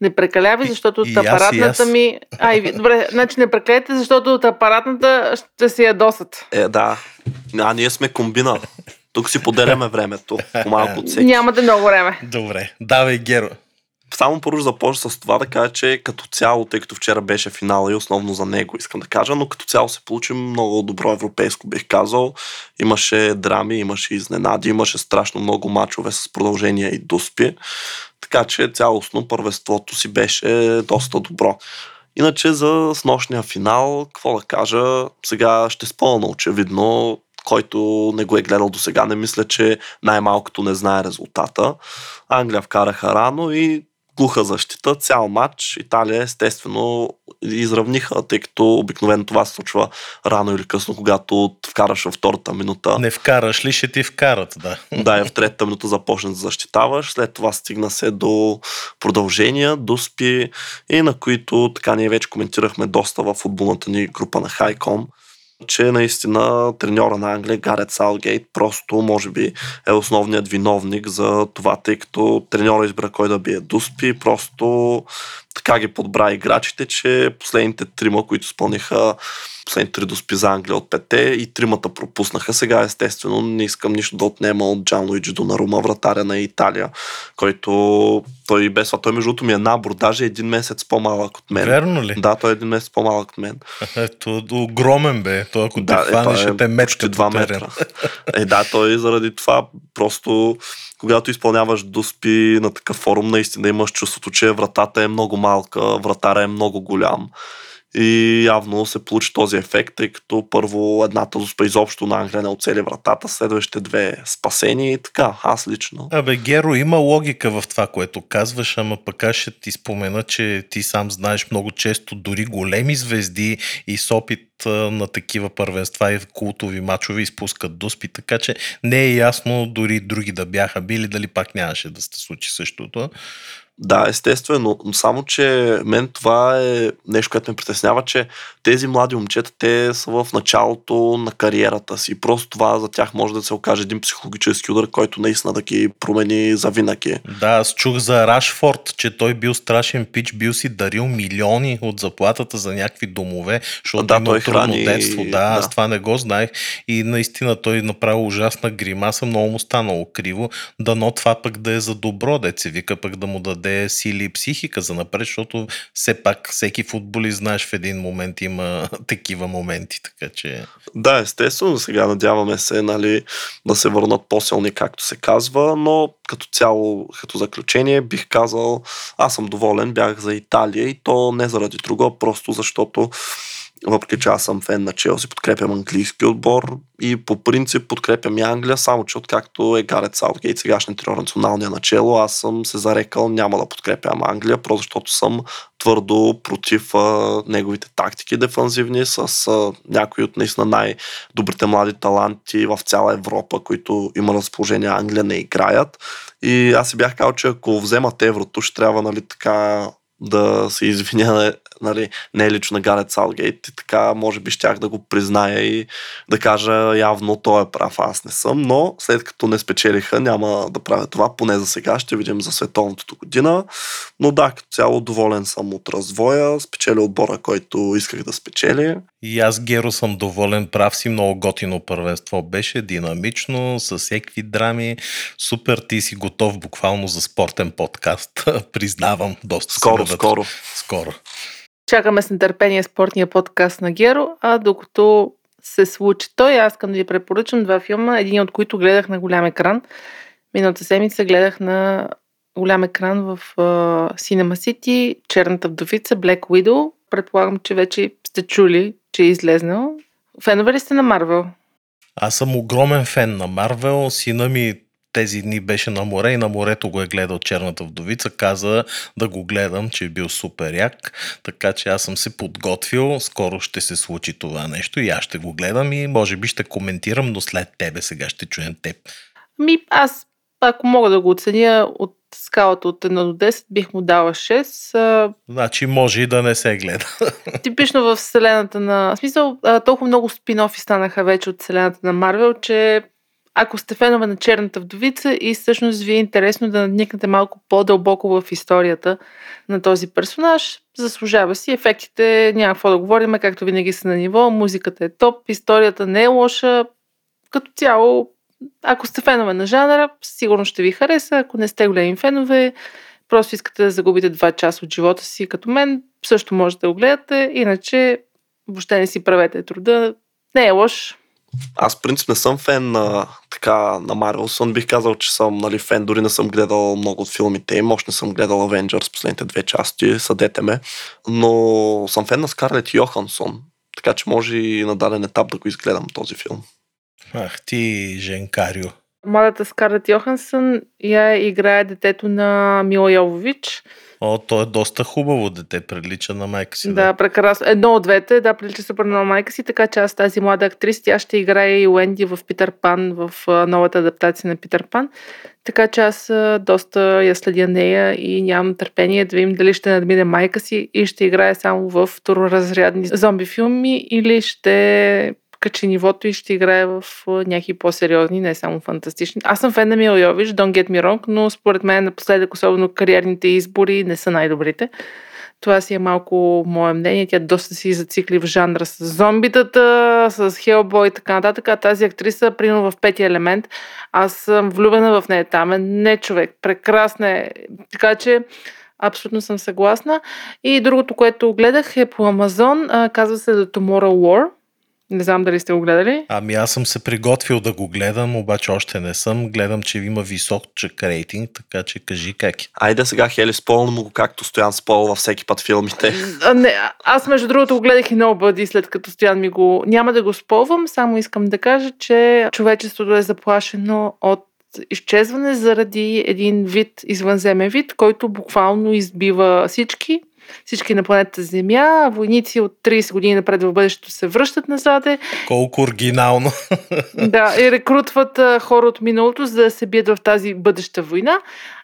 не прекалявай, защото от и аз, и апаратната аз. ми... Ай, ви- добре, значи не прекаляйте, защото от апаратната ще се ядосат. Е, да. А ние сме комбина. Тук си поделяме времето. По малко от всеки. Нямате много време. Добре, давай Геро. Само първо започна с това да кажа, че като цяло, тъй като вчера беше финал и основно за него искам да кажа, но като цяло се получи много добро европейско, бих казал. Имаше драми, имаше изненади, имаше страшно много мачове с продължения и дуспи. Така че цялостно първенството си беше доста добро. Иначе за снощния финал, какво да кажа, сега ще спомня очевидно, който не го е гледал до сега, не мисля, че най-малкото не знае резултата. Англия вкараха рано и глуха защита, цял матч. Италия естествено изравниха, тъй като обикновено това се случва рано или късно, когато вкараш във втората минута. Не вкараш ли, ще ти вкарат, да. Да, и в третата минута започна да защитаваш. След това стигна се до продължения, доспи и на които така ние вече коментирахме доста в футболната ни група на Хайком че наистина треньора на Англия, Гарет Салгейт, просто може би е основният виновник за това, тъй като треньора избра кой да бие Дуспи, просто така ги подбра играчите, че последните трима, които изпълниха последните три доспи за Англия от пете и тримата пропуснаха. Сега естествено не искам нищо да отнема от Джан Луиджи Донарума, вратаря на Италия, който той без това, той между другото ми е набор, даже един месец по-малък от мен. Верно ли? Да, той е един месец по-малък от мен. Ето, огромен бе. Той ако Да, те е, хване, той ще е те мечка почти 2 по терена. метра. Е, да, той заради това просто, когато изпълняваш дуспи на такъв форум, наистина имаш чувството, че вратата е много малка, вратара е много голям. И явно се получи този ефект, тъй като първо едната дуспа изобщо на Англия не оцели вратата, следващите две спасени и така, аз лично. Абе, Геро, има логика в това, което казваш, ама пък аз ще ти спомена, че ти сам знаеш много често дори големи звезди и с опит на такива първенства и култови мачове изпускат дуспи, така че не е ясно дори други да бяха били, дали пак нямаше да се случи същото. Да, естествено, но само, че мен това е нещо, което ме притеснява, че тези млади момчета, те са в началото на кариерата си. Просто това за тях може да се окаже един психологически удар, който наистина да ги промени за винаги. Да, аз чух за Рашфорд, че той бил страшен пич, бил си дарил милиони от заплатата за някакви домове, защото Да, има трудно храни- детство. Да, да. аз това не го знаех и наистина той направи ужасна гримаса, много му станало криво. Дано това пък да е за добро, де се вика пък да му даде сили и психика за напред, защото все пак всеки футболист, знаеш, в един момент има такива моменти, така че... Да, естествено, сега надяваме се нали, да се върнат по-силни, както се казва, но като цяло, като заключение, бих казал, аз съм доволен, бях за Италия и то не заради друго, просто защото въпреки че аз съм фен на Челси, подкрепям английски отбор и по принцип подкрепям и Англия, само че откакто е Гарет Саутгейт, сегашният треньор на националния начало, аз съм се зарекал няма да подкрепям Англия, просто защото съм твърдо против а, неговите тактики дефанзивни с а, някои от наистина най-добрите млади таланти в цяла Европа, които има разположение Англия не играят. И аз си бях казал, че ако вземат еврото, ще трябва нали, така да се извиня, нали, не е лично на Гарет Саутгейт и така може би щях да го призная и да кажа явно той е прав, аз не съм, но след като не спечелиха няма да правя това, поне за сега ще видим за световното година, но да, като цяло доволен съм от развоя, спечели отбора, който исках да спечели. И аз, Геро, съм доволен, прав си, много готино първенство беше, динамично, с всеки драми. Супер, ти си готов буквално за спортен подкаст, признавам, доста Скоро, навътре. скоро. Скоро. Чакаме с нетърпение спортния подкаст на Геро, а докато се случи той, аз искам да ви препоръчам два филма, един от които гледах на голям екран. Миналата седмица гледах на голям екран в uh, Cinema City, Черната вдовица, Black Widow. Предполагам, че вече сте чули, че е излезнал. Фенове ли сте на Марвел? Аз съм огромен фен на Марвел. Сина ми тези дни беше на море и на морето го е гледал Черната вдовица. Каза да го гледам, че е бил супер як. Така че аз съм се подготвил. Скоро ще се случи това нещо и аз ще го гледам и може би ще коментирам, но след тебе сега ще чуем теб. Ми, аз, ако мога да го оценя от скалата от 1 до 10, бих му дала 6. А, Значи може и да не се гледа. типично в вселената на... В смисъл, толкова много спин-офи станаха вече от вселената на Марвел, че ако сте фенове на Черната вдовица и всъщност ви е интересно да надникнете малко по-дълбоко в историята на този персонаж, заслужава си. Ефектите няма какво да говорим, както винаги са на ниво, музиката е топ, историята не е лоша. Като цяло, ако сте фенове на жанра, сигурно ще ви хареса. Ако не сте големи фенове, просто искате да загубите 2 часа от живота си като мен, също можете да го гледате. Иначе, въобще не си правете труда. Не е лош. Аз в принцип не съм фен на, така, на Marvel. Бих казал, че съм нали, фен, дори не съм гледал много от филмите им. Още не съм гледал Avengers последните две части, съдете ме. Но съм фен на Скарлет Йохансон. Така че може и на даден етап да го изгледам този филм. Ах ти, Женкарио. Младата Скарлет Йохансън я играе детето на Мила Йовович. О, то е доста хубаво дете, прилича на майка си. Да, прекрасно. Едно от двете, да, прилича супер на майка си, така че аз тази млада актриса, тя ще играе и Уенди в Питър Пан, в новата адаптация на Питър Пан. Така че аз доста я следя нея и нямам търпение да видим дали ще надмине майка си и ще играе само в второразрядни зомби филми или ще качи нивото и ще играе в някакви по-сериозни, не само фантастични. Аз съм фен на Мил Йович, don't get me wrong, но според мен напоследък, особено кариерните избори, не са най-добрите. Това си е малко мое мнение. Тя доста си зацикли в жанра с зомбитата, с Хелбой и така нататък. А тази актриса, примерно в петия елемент, аз съм влюбена в нея. Там е не човек. Прекрасна е. Така че абсолютно съм съгласна. И другото, което гледах е по Амазон. Казва се The Tomorrow War. Не знам дали сте го гледали. Ами аз съм се приготвил да го гледам, обаче още не съм. Гледам, че има висок чак рейтинг, така че кажи как е. Айде сега, Хели, спълна му го, както Стоян спълва всеки път филмите. А, не, аз между другото го гледах и Nobody, след като Стоян ми го... Няма да го сполвам, само искам да кажа, че човечеството е заплашено от изчезване заради един вид, извънземен вид, който буквално избива всички. Всички на планетата Земя, войници от 30 години напред в бъдещето се връщат назаде, Колко оригинално. да, и рекрутват хора от миналото, за да се бият в тази бъдеща война.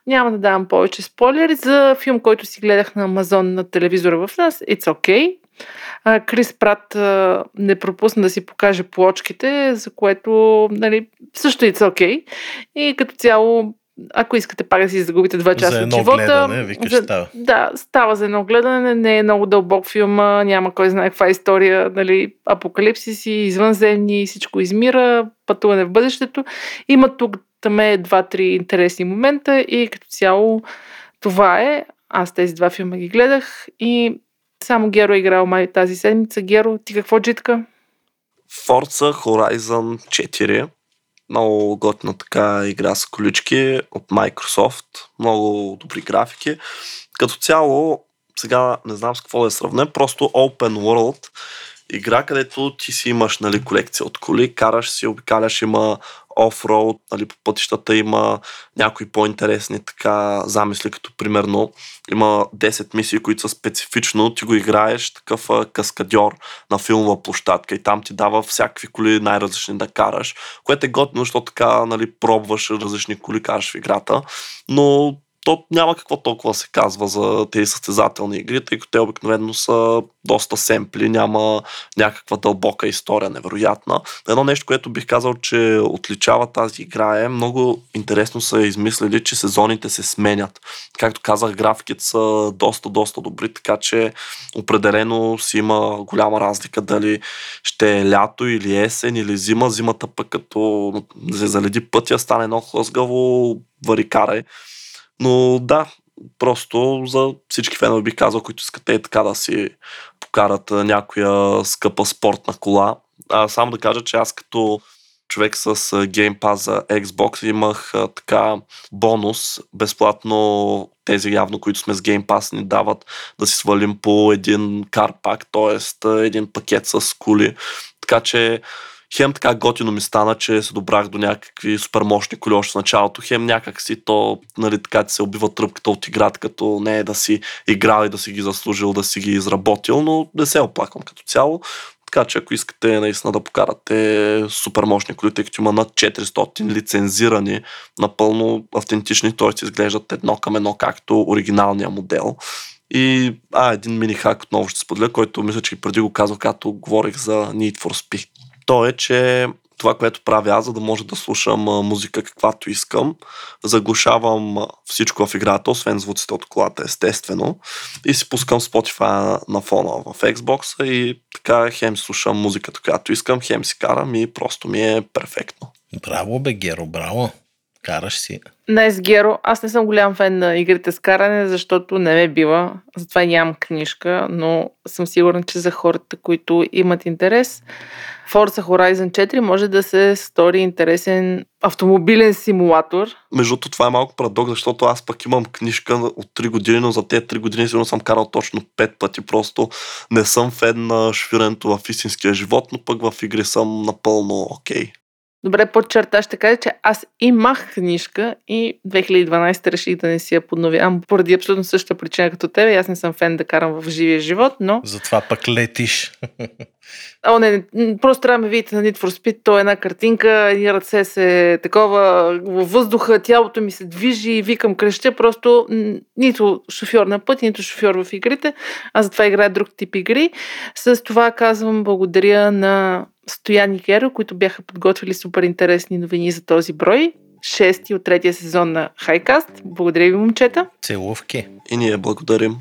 Няма да давам повече спойлери за филм, който си гледах на Амазон на телевизора в нас. It's okay. Крис Прат не пропусна да си покаже плочките, за което нали, също it's okay. И като цяло ако искате пак да си загубите два часа за от живота. Гледане, викаш, за, става. Да, става за едно гледане, не е много дълбок филм, няма кой знае каква история, нали, апокалипсиси, извънземни, всичко измира, пътуване в бъдещето. Има тук там е два-три интересни момента и като цяло това е. Аз тези два филма ги гледах и само Геро е играл май тази седмица. Геро, ти какво джитка? Forza Horizon 4 много готина така игра с колички от Microsoft. Много добри графики. Като цяло, сега не знам с какво да я сравня, просто Open World игра, където ти си имаш нали, колекция от коли, караш си, обикаляш, има офроуд, нали, по пътищата има някои по-интересни така замисли, като примерно има 10 мисии, които са специфично, ти го играеш такъв каскадьор на филмова площадка и там ти дава всякакви коли най-различни да караш, което е готино, защото така нали, пробваш различни коли, караш в играта, но то няма какво толкова се казва за тези състезателни игри, тъй като те обикновено са доста семпли, няма някаква дълбока история, невероятна. Едно нещо, което бих казал, че отличава тази игра е много интересно са измислили, че сезоните се сменят. Както казах, графиките са доста, доста добри, така че определено си има голяма разлика дали ще е лято или есен или зима. Зимата пък като се заледи пътя, стане много хлъзгаво, варикарай. Но да, просто за всички фенове бих казал, които искат е така да си покарат някоя скъпа спортна кола. А, само да кажа, че аз като човек с Game Pass за Xbox имах а, така бонус, безплатно тези явно, които сме с Game Pass ни дават да си свалим по един карпак, т.е. един пакет с коли. Така че хем така готино ми стана, че се добрах до някакви супер мощни коли още в началото, хем някак си то, нали, така ти се убива тръпката от играта, като не е да си играл и да си ги заслужил, да си ги изработил, но не се оплаквам като цяло. Така че ако искате наистина да покарате супер мощни коли, тъй като има над 400 лицензирани, напълно автентични, т.е. изглеждат едно към едно, както оригиналния модел. И а, един мини хак отново ще споделя, който мисля, че преди го казах, когато говорих за Need for Speed то е, че това, което правя аз, за да може да слушам музика каквато искам, заглушавам всичко в играта, освен звуците от колата, естествено, и си пускам Spotify на фона в Xbox и така хем слушам музиката, която искам, хем си карам и просто ми е перфектно. Браво, бе, Геро, браво. Караш си. Днес, Геро, аз не съм голям фен на игрите с каране, защото не ме бива, затова нямам книжка, но съм сигурна, че за хората, които имат интерес, Forza Horizon 4 може да се стори интересен автомобилен симулатор. Между това е малко парадокс, защото аз пък имам книжка от 3 години, но за тези 3 години сигурно съм карал точно 5 пъти. Просто не съм фен на швиренето в истинския живот, но пък в игри съм напълно окей. Okay. Добре, под черта ще кажа, че аз имах книжка и 2012 реших да не си я подновявам поради абсолютно същата причина като тебе. Аз не съм фен да карам в живия живот, но... Затова пък летиш. О, не, просто трябва да ме видите на Need for Speed. То е една картинка, едни ръце се такова във въздуха, тялото ми се движи и викам креща. Просто нито шофьор на път, нито шофьор в игрите, а затова играя друг тип игри. С това казвам благодаря на Стоян и Геро, които бяха подготвили супер интересни новини за този брой. Шести от третия сезон на Хайкаст. Благодаря ви, момчета. Целувки. И ние благодарим.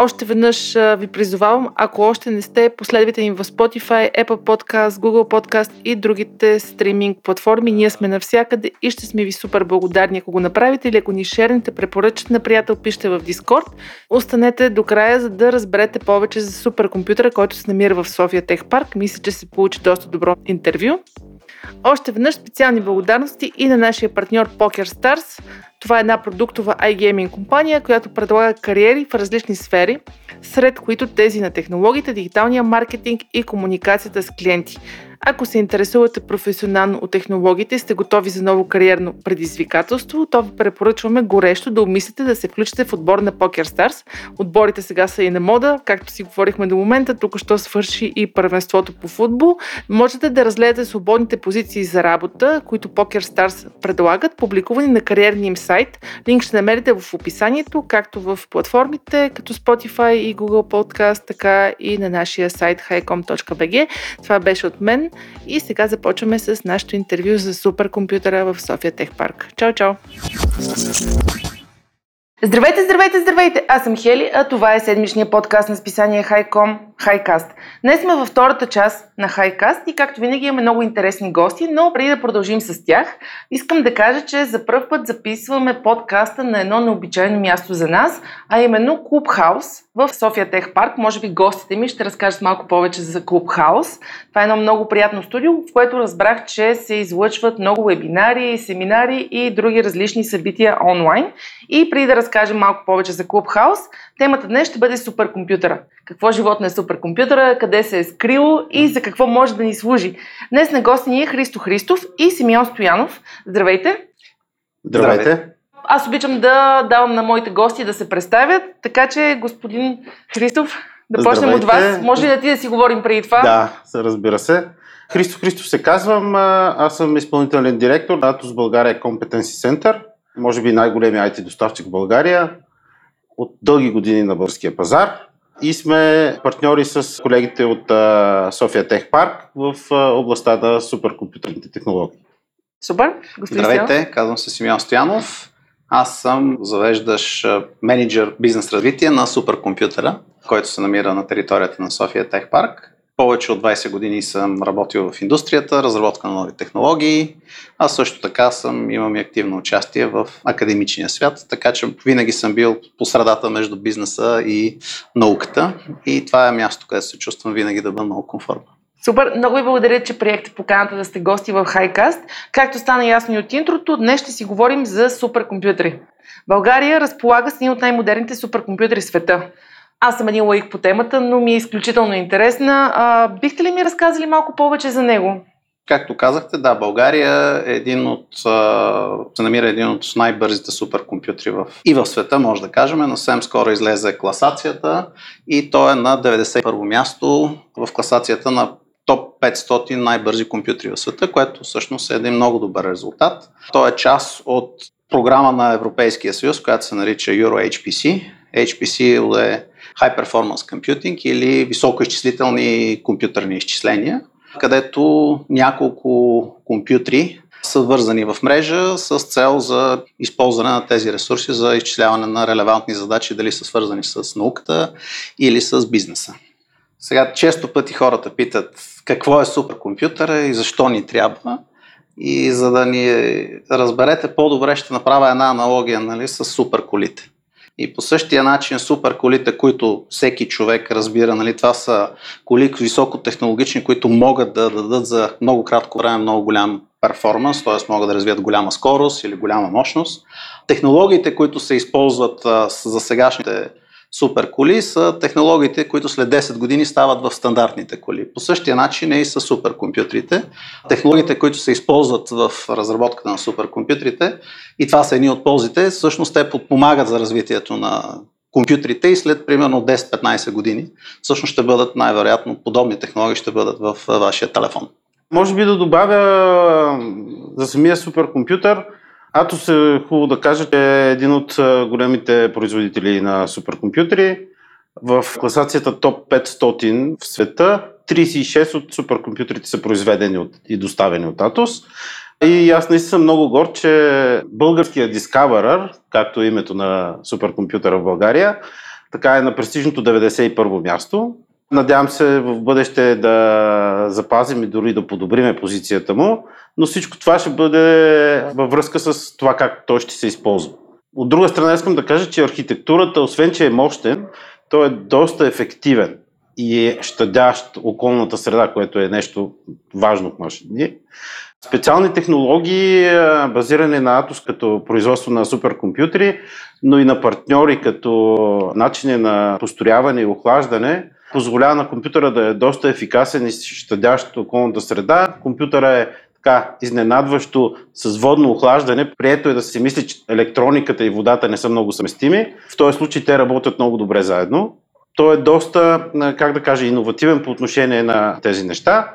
Още веднъж ви призовавам, ако още не сте, последвайте ни в Spotify, Apple Podcast, Google Podcast и другите стриминг платформи. Ние сме навсякъде и ще сме ви супер благодарни, ако го направите или ако ни шернете, препоръчате на приятел, пишете в Discord. Останете до края, за да разберете повече за суперкомпютъра, който се намира в София Тех Парк. Мисля, че се получи доста добро интервю. Още веднъж специални благодарности и на нашия партньор PokerStars. Това е една продуктова iGaming компания, която предлага кариери в различни сфери, сред които тези на технологиите, дигиталния маркетинг и комуникацията с клиенти. Ако се интересувате професионално от технологиите и сте готови за ново кариерно предизвикателство, то ви препоръчваме горещо да умислите да се включите в отбор на Poker Stars. Отборите сега са и на мода, както си говорихме до момента, тук що свърши и първенството по футбол. Можете да разгледате свободните позиции за работа, които Poker Stars предлагат, публикувани на кариерния им сайт. Линк ще намерите в описанието, както в платформите, като Spotify и Google Podcast, така и на нашия сайт highcom.bg. Това беше от мен и сега започваме с нашото интервю за суперкомпютъра в София Тех Парк. Чао, чао! Здравейте, здравейте, здравейте! Аз съм Хели, а това е седмичния подкаст на списание Highcom Highcast. Днес сме във втората част на Highcast и както винаги имаме много интересни гости, но преди да продължим с тях, искам да кажа, че за първ път записваме подкаста на едно необичайно място за нас, а именно Клубхаус в София Тех Парк. Може би гостите ми ще разкажат малко повече за Клубхаус. Това е едно много приятно студио, в което разбрах, че се излъчват много вебинари, семинари и други различни събития онлайн. И преди да разкажем малко повече за Клубхаус, темата днес ще бъде суперкомпютъра. Какво животно е суперкомпютъра, къде се е скрил и за какво може да ни служи. Днес на гости ни е Христо Христов и Симеон Стоянов. Здравейте! Здравейте! Аз обичам да давам на моите гости да се представят, така че господин Христов, да почнем от вас. Може ли да ти да си говорим преди това? Да, разбира се. Христо Христов се казвам. Аз съм изпълнителен директор на Atos България Competency Center. Може би най-големия IT доставчик в България. От дълги години на българския пазар. И сме партньори с колегите от София Тех Парк в областта на суперкомпютърните технологии. Супер. Господин Здравейте, казвам се Симеон Стоянов. Аз съм завеждащ менеджер бизнес развитие на суперкомпютъра, който се намира на територията на София Тех Парк. Повече от 20 години съм работил в индустрията, разработка на нови технологии, а също така съм, имам и активно участие в академичния свят, така че винаги съм бил по средата между бизнеса и науката и това е място, където се чувствам винаги да бъда много комфортно. Супер, много ви благодаря, че приехте поканата да сте гости в Хайкаст. Както стана ясно и от интрото, днес ще си говорим за суперкомпютри. България разполага с един от най-модерните суперкомпютри в света. Аз съм един лаик по темата, но ми е изключително интересна. А, бихте ли ми разказали малко повече за него? Както казахте, да, България е един от, се намира един от най-бързите суперкомпютри в, и в света, може да кажем. Но съвсем скоро излезе класацията и то е на 91-во място в класацията на топ 500 най-бързи компютри в света, което всъщност е един много добър резултат. То е част от програма на Европейския съюз, която се нарича Euro HPC. HPC е High Performance Computing или високоизчислителни компютърни изчисления, където няколко компютри са вързани в мрежа с цел за използване на тези ресурси за изчисляване на релевантни задачи, дали са свързани с науката или с бизнеса. Сега често пъти хората питат какво е суперкомпютъра и защо ни трябва. И за да ни разберете по-добре, ще направя една аналогия нали, с суперколите. И по същия начин суперколите, които всеки човек разбира, нали, това са коли високотехнологични, които могат да дадат за много кратко време много голям перформанс, т.е. могат да развият голяма скорост или голяма мощност. Технологиите, които се използват а, за сегашните супер коли са технологиите, които след 10 години стават в стандартните коли. По същия начин е и с суперкомпютрите. Технологиите, които се използват в разработката на суперкомпютрите, и това са едни от ползите, всъщност те подпомагат за развитието на компютрите и след примерно 10-15 години всъщност ще бъдат най-вероятно подобни технологии ще бъдат в вашия телефон. Може би да добавя за самия суперкомпютър, Атос е хубаво да кажа, че е един от големите производители на суперкомпютри. В класацията топ 500 в света 36 от суперкомпютрите са произведени от, и доставени от Атос. И аз наистина съм много горд, че българския Discoverer, както е името на суперкомпютъра в България, така е на престижното 91 място. Надявам се в бъдеще да запазим и дори да подобриме позицията му, но всичко това ще бъде във връзка с това как той ще се използва. От друга страна искам да кажа, че архитектурата, освен че е мощен, той е доста ефективен и е щадящ околната среда, което е нещо важно в наши дни. Специални технологии, базирани на Атос като производство на суперкомпютри, но и на партньори като начини на построяване и охлаждане – позволява на компютъра да е доста ефикасен и щадящ околната среда. Компютъра е така изненадващо с водно охлаждане. Прието е да се мисли, че електрониката и водата не са много съвместими. В този случай те работят много добре заедно. Той е доста, как да кажа, иновативен по отношение на тези неща.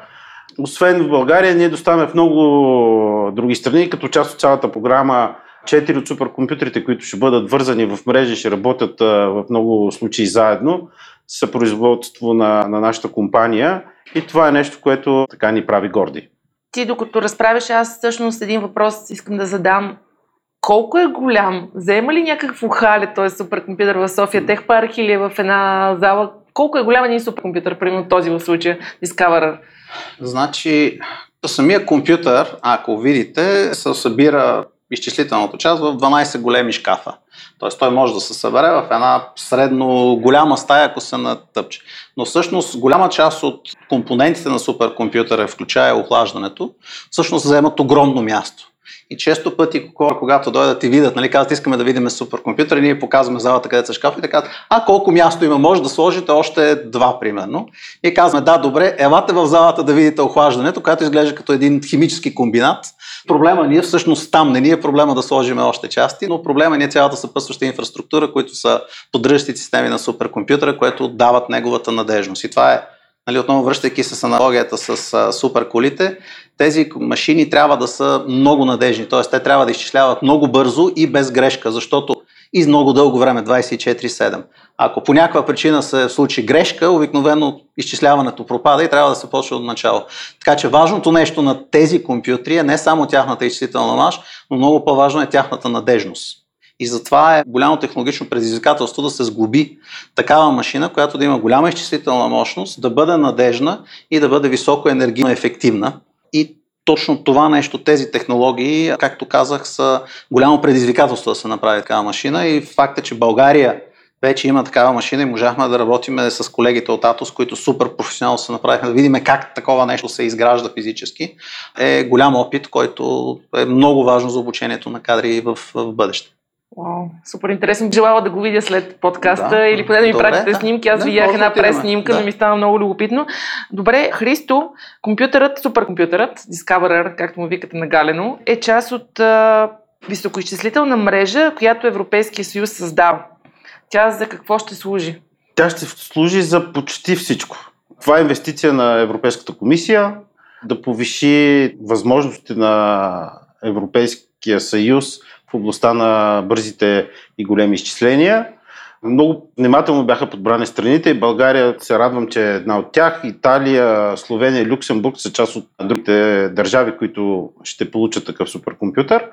Освен в България, ние доставяме в много други страни, като част от цялата програма четири от суперкомпютрите, които ще бъдат вързани в мрежи, ще работят в много случаи заедно, са производство на, на нашата компания и това е нещо, което така ни прави горди. Ти докато разправяш, аз всъщност един въпрос искам да задам. Колко е голям? Заема ли някакво хале този суперкомпютър в София Техпарк или е в една зала? Колко е голям един суперкомпютър, примерно този в случая Discoverer? Значи, самия компютър, ако видите, се събира изчислителната част в 12 големи шкафа. Тоест той може да се събере в една средно голяма стая, ако се натъпче. Но всъщност голяма част от компонентите на суперкомпютъра, включая охлаждането, всъщност заемат огромно място. И често пъти когато дойдат и видят, нали, казват, искаме да видим суперкомпютър ние показваме залата където са шкафите, казват, а колко място има, може да сложите още два, примерно. И казваме, да, добре, елате в залата да видите охлаждането, което изглежда като един химически комбинат. Проблема ни е всъщност там, не ни е проблема да сложим още части, но проблема ни е цялата съпътстваща инфраструктура, които са поддържащите системи на суперкомпютъра, което дават неговата надежност. И това е нали, отново връщайки се с аналогията с а, суперколите, тези машини трябва да са много надежни, т.е. те трябва да изчисляват много бързо и без грешка, защото и много дълго време, 24-7. Ако по някаква причина се случи грешка, обикновено изчисляването пропада и трябва да се почне от начало. Така че важното нещо на тези компютри е не само тяхната изчислителна мощ, но много по-важно е тяхната надежност. И затова е голямо технологично предизвикателство да се сглоби такава машина, която да има голяма изчислителна мощност, да бъде надежна и да бъде високо енергийно ефективна. И точно това нещо, тези технологии, както казах, са голямо предизвикателство да се направи такава машина и факта, че България вече има такава машина и можахме да работим с колегите от Атос, които супер професионално се направиха, да видим как такова нещо се изгражда физически, е голям опит, който е много важно за обучението на кадри в, в бъдеще. Вау, супер интересно. Желала да го видя след подкаста да. или поне да ми пратите да. снимки. Аз да, видях една прес снимка, да. но ми стана много любопитно. Добре, Христо, компютърът, суперкомпютърът, Discoverer, както му викате нагалено, е част от а, високоизчислителна мрежа, която Европейския съюз създава. Тя за какво ще служи? Тя ще служи за почти всичко. Това е инвестиция на Европейската комисия да повиши възможности на Европейския съюз в областта на бързите и големи изчисления. Много внимателно бяха подбрани страните България се радвам, че е една от тях. Италия, Словения, Люксембург са част от другите държави, които ще получат такъв суперкомпютър.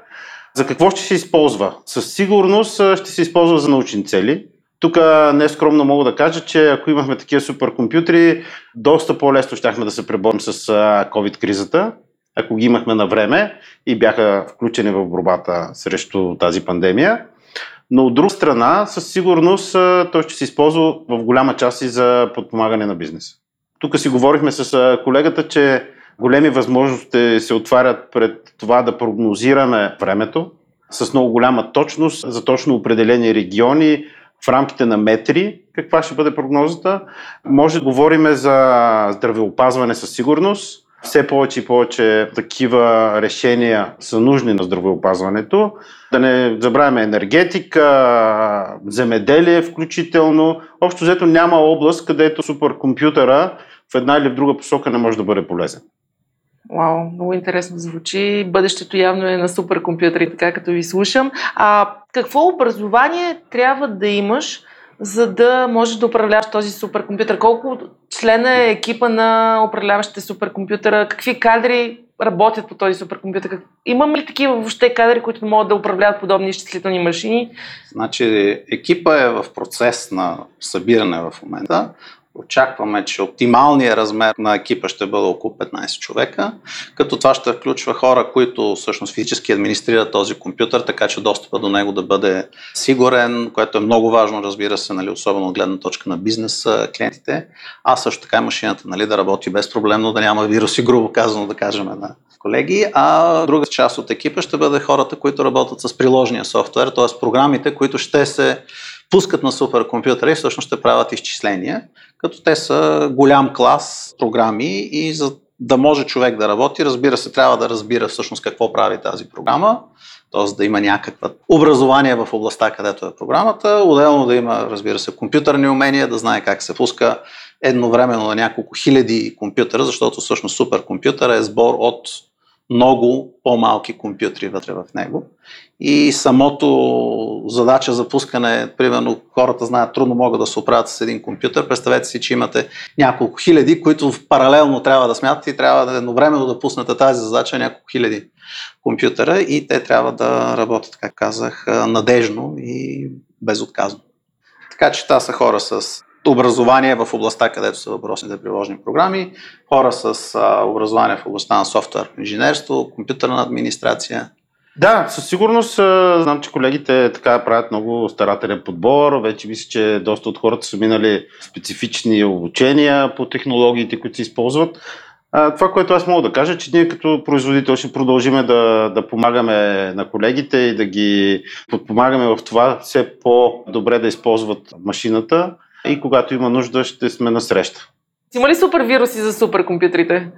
За какво ще се използва? Със сигурност ще се използва за научни цели. Тук не скромно мога да кажа, че ако имахме такива суперкомпютри, доста по-лесно щяхме да се преборим с COVID-кризата, ако ги имахме на време и бяха включени в борбата срещу тази пандемия. Но от друга страна, със сигурност той ще се използва в голяма част и за подпомагане на бизнеса. Тук си говорихме с колегата, че големи възможности се отварят пред това да прогнозираме времето с много голяма точност за точно определени региони в рамките на метри. Каква ще бъде прогнозата? Може да говорим за здравеопазване със сигурност, все повече и повече такива решения са нужни на здравеопазването. Да не забравяме енергетика, земеделие включително. Общо взето няма област, където суперкомпютъра в една или в друга посока не може да бъде полезен. Вау, много интересно звучи. Бъдещето явно е на суперкомпютъри, така като ви слушам. А какво образование трябва да имаш, за да можеш да управляваш този суперкомпютър? Колко члена е екипа на управляващите суперкомпютъра? Какви кадри работят по този суперкомпютър? Имам ли такива въобще кадри, които могат да управляват подобни изчислителни машини? Значи екипа е в процес на събиране в момента. Очакваме, че оптималният размер на екипа ще бъде около 15 човека, като това ще включва хора, които всъщност физически администрират този компютър, така че достъпа до него да бъде сигурен, което е много важно, разбира се, нали, особено от гледна точка на бизнес клиентите, а също така и машината нали, да работи безпроблемно, да няма вируси, грубо казано, да кажем, на колеги, а друга част от екипа ще бъде хората, които работят с приложния софтуер, т.е. програмите, които ще се пускат на суперкомпютъра и всъщност ще правят изчисления, като те са голям клас програми и за да може човек да работи, разбира се, трябва да разбира всъщност какво прави тази програма, т.е. да има някаква образование в областта, където е програмата, отделно да има, разбира се, компютърни умения, да знае как се пуска едновременно на няколко хиляди компютъра, защото всъщност суперкомпютър е сбор от много по-малки компютри вътре в него. И самото задача за пускане, примерно хората знаят, трудно могат да се оправят с един компютър. Представете си, че имате няколко хиляди, които паралелно трябва да смятат и трябва да едновременно да пуснете тази задача няколко хиляди компютъра и те трябва да работят, как казах, надежно и безотказно. Така че това са хора с образование в областта, където са въпросните приложни програми, хора с образование в областта на софтуер инженерство, компютърна администрация. Да, със сигурност знам, че колегите така правят много старателен подбор. Вече мисля, че доста от хората са минали специфични обучения по технологиите, които се използват. Това, което аз мога да кажа, че ние като производител ще продължиме да, да помагаме на колегите и да ги подпомагаме в това все по-добре да използват машината и когато има нужда, ще сме на среща. Има ли супер вируси за суперкомпютрите?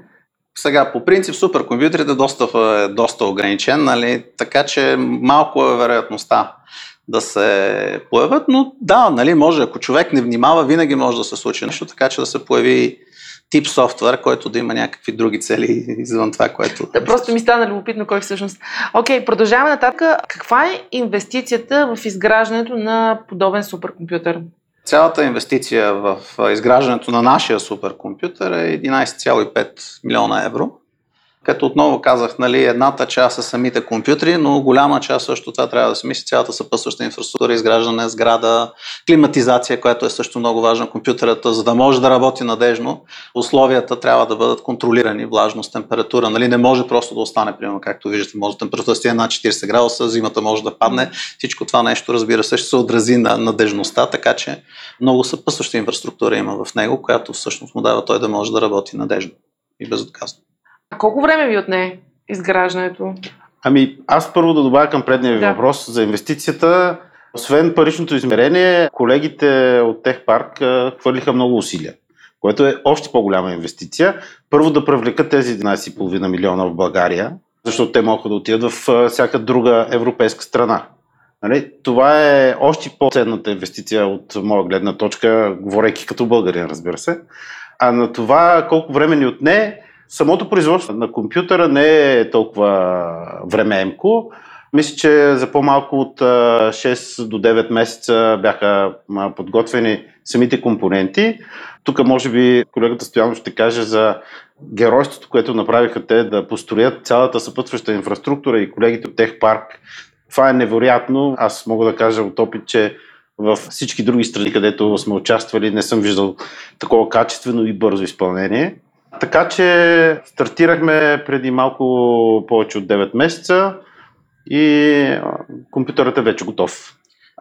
Сега, по принцип, суперкомпютрите достъпът е доста ограничен, нали? така че малко е вероятността да се появят, но да, нали, може, ако човек не внимава, винаги може да се случи нещо, така че да се появи тип софтуер, който да има някакви други цели извън това, което... Да, просто ми стана любопитно кой всъщност. Окей, okay, продължаваме нататък. Каква е инвестицията в изграждането на подобен суперкомпютър? Цялата инвестиция в изграждането на нашия суперкомпютър е 11,5 милиона евро като отново казах, нали, едната част са самите компютри, но голяма част също това трябва да се мисли цялата съпътстваща инфраструктура, изграждане, сграда, климатизация, която е също много важна компютърата, за да може да работи надежно. Условията трябва да бъдат контролирани, влажност, температура. Нали, не може просто да остане, примерно, както виждате, може температура да над 40 градуса, зимата може да падне. Всичко това нещо, разбира се, ще се отрази на надежността, така че много съпътстваща инфраструктура има в него, която всъщност му дава той да може да работи надежно и безотказно. А колко време ви отне изграждането? Ами, аз първо да добавя към предния ви да. въпрос за инвестицията. Освен паричното измерение, колегите от Техпарк хвърлиха много усилия, което е още по-голяма инвестиция. Първо да привлекат тези 11,5 милиона в България, защото те могат да отидат в всяка друга европейска страна. Нали? Това е още по-ценната инвестиция от моя гледна точка, говорейки като българин, разбира се. А на това колко време ни отне, Самото производство на компютъра не е толкова времеемко. Мисля, че за по-малко от 6 до 9 месеца бяха подготвени самите компоненти. Тук може би колегата Стоянов ще каже за геройството, което направиха те да построят цялата съпътстваща инфраструктура и колегите от Техпарк. Това е невероятно. Аз мога да кажа от опит, че в всички други страни, където сме участвали, не съм виждал такова качествено и бързо изпълнение. Така че стартирахме преди малко повече от 9 месеца и компютърът е вече готов.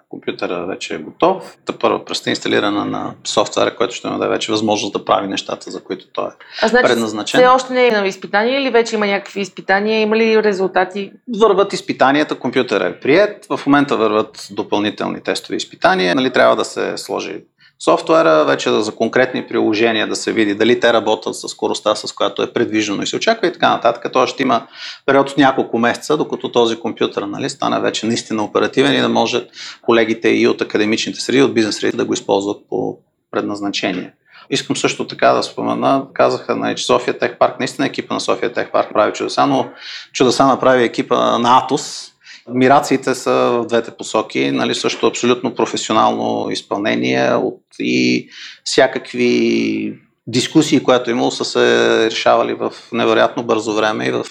Компютърът вече е готов. Та първо пръста инсталирана на софтуера, който ще даде вече възможност да прави нещата, за които той е а, значи, предназначен. Все още не е на изпитание или вече има някакви изпитания? Има ли резултати? Върват изпитанията, компютърът е прият. В момента върват допълнителни тестови изпитания. Нали, трябва да се сложи софтуера, вече за конкретни приложения да се види дали те работят с скоростта, с която е предвиждано и се очаква и така нататък. Той ще има период от няколко месеца, докато този компютър нали, стане вече наистина оперативен и да може колегите и от академичните среди, от бизнес среди да го използват по предназначение. Искам също така да спомена, казаха, нали, че София Тех Парк, наистина екипа на София Тех Парк прави чудеса, но чудеса направи екипа на Атос, Адмирациите са в двете посоки, нали, също абсолютно професионално изпълнение от и всякакви дискусии, които е имало, са се решавали в невероятно бързо време и в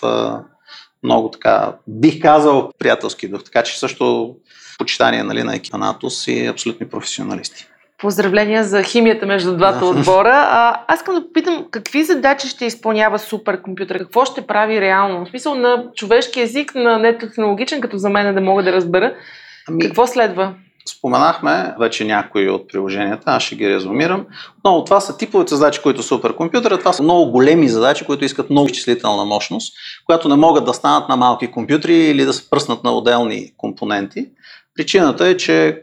много така, бих казал, приятелски дух. Така че също почитание нали, на екипа на Атос и абсолютни професионалисти. Поздравления за химията между двата отбора. А, аз искам да попитам какви задачи ще изпълнява суперкомпютър? Какво ще прави реално? В смисъл на човешки език, на нетехнологичен, като за мен да мога да разбера. Ами, какво следва? Споменахме вече някои от приложенията, аз ще ги резумирам. Но това са типовете задачи, които суперкомпютъра. Това са много големи задачи, които искат много изчислителна мощност, която не могат да станат на малки компютри или да се пръснат на отделни компоненти. Причината е, че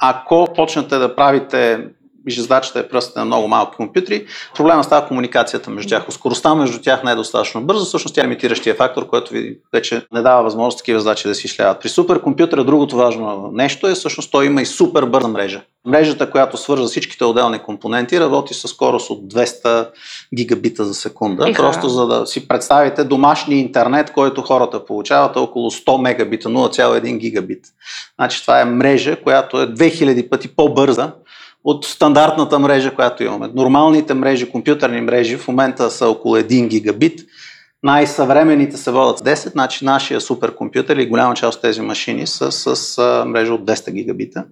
ако почнете да правите задачата е пръстите на много малки компютри, проблема става комуникацията между тях. Скоростта между тях не е достатъчно бърза, всъщност тя е имитиращия фактор, който ви вече не дава възможност такива задачи да си изляват. При суперкомпютъра другото важно нещо е, всъщност той има и супер бърза мрежа. Мрежата, която свързва всичките отделни компоненти, работи с скорост от 200 гигабита за секунда. Иха. Просто за да си представите домашния интернет, който хората получават е около 100 мегабита, 0,1 гигабит. Значи това е мрежа, която е 2000 пъти по-бърза от стандартната мрежа, която имаме. Нормалните мрежи, компютърни мрежи в момента са около 1 гигабит. Най-съвременните се водят с 10, значи нашия суперкомпютър или голяма част от тези машини са с мрежа от 200 гигабита,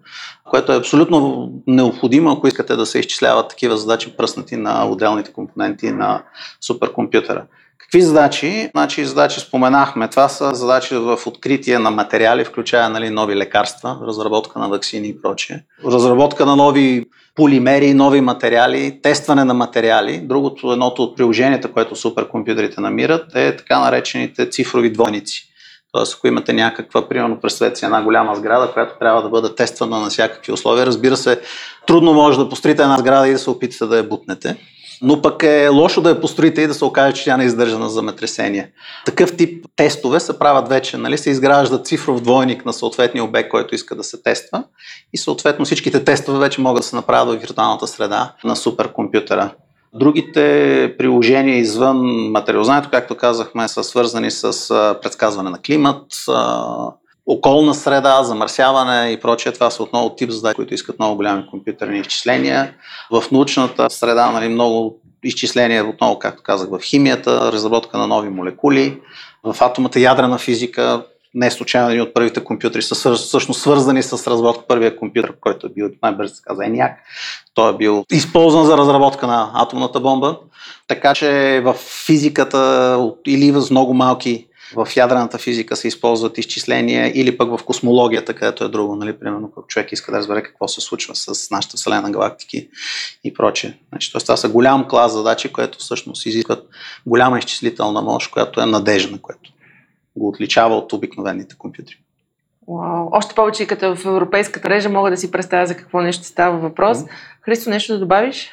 което е абсолютно необходимо, ако искате да се изчисляват такива задачи пръснати на отделните компоненти на суперкомпютъра. Какви задачи? Значи задачи споменахме. Това са задачи в откритие на материали, включая нали, нови лекарства, разработка на вакцини и прочие. Разработка на нови полимери, нови материали, тестване на материали. Другото, едното от приложенията, което суперкомпютрите намират, е така наречените цифрови двойници. Тоест, ако имате някаква, примерно, представете си една голяма сграда, която трябва да бъде тествана на всякакви условия, разбира се, трудно може да построите една сграда и да се опитате да я бутнете. Но пък е лошо да я построите и да се окаже, че тя не е издържа на земетресение. Такъв тип тестове се правят вече, нали? се изгражда цифров двойник на съответния обект, който иска да се тества и съответно всичките тестове вече могат да се направят в виртуалната среда на суперкомпютъра. Другите приложения извън материалознанието, както казахме, са свързани с предсказване на климат, околна среда, замърсяване и прочее. Това са отново тип задачи, които искат много голями компютърни изчисления. В научната среда нали, много изчисления, отново, както казах, в химията, разработка на нови молекули, в атомата ядрена физика, не е случайно един от първите компютри са всъщност свързани с разработка първия компютър, който е бил най-бързо се каза ENIAC. Той е бил използван за разработка на атомната бомба. Така че в физиката или в много малки в ядрената физика се използват изчисления или пък в космологията, където е друго, нали, примерно, ако човек иска да разбере какво се случва с нашата Вселена, галактики и прочее. Значи, това са голям клас задачи, което всъщност изискват голяма изчислителна мощ, която е надежна, което го отличава от обикновените компютри. Вау. Още повече като в европейската мрежа мога да си представя за какво нещо става въпрос. Христо, нещо да добавиш?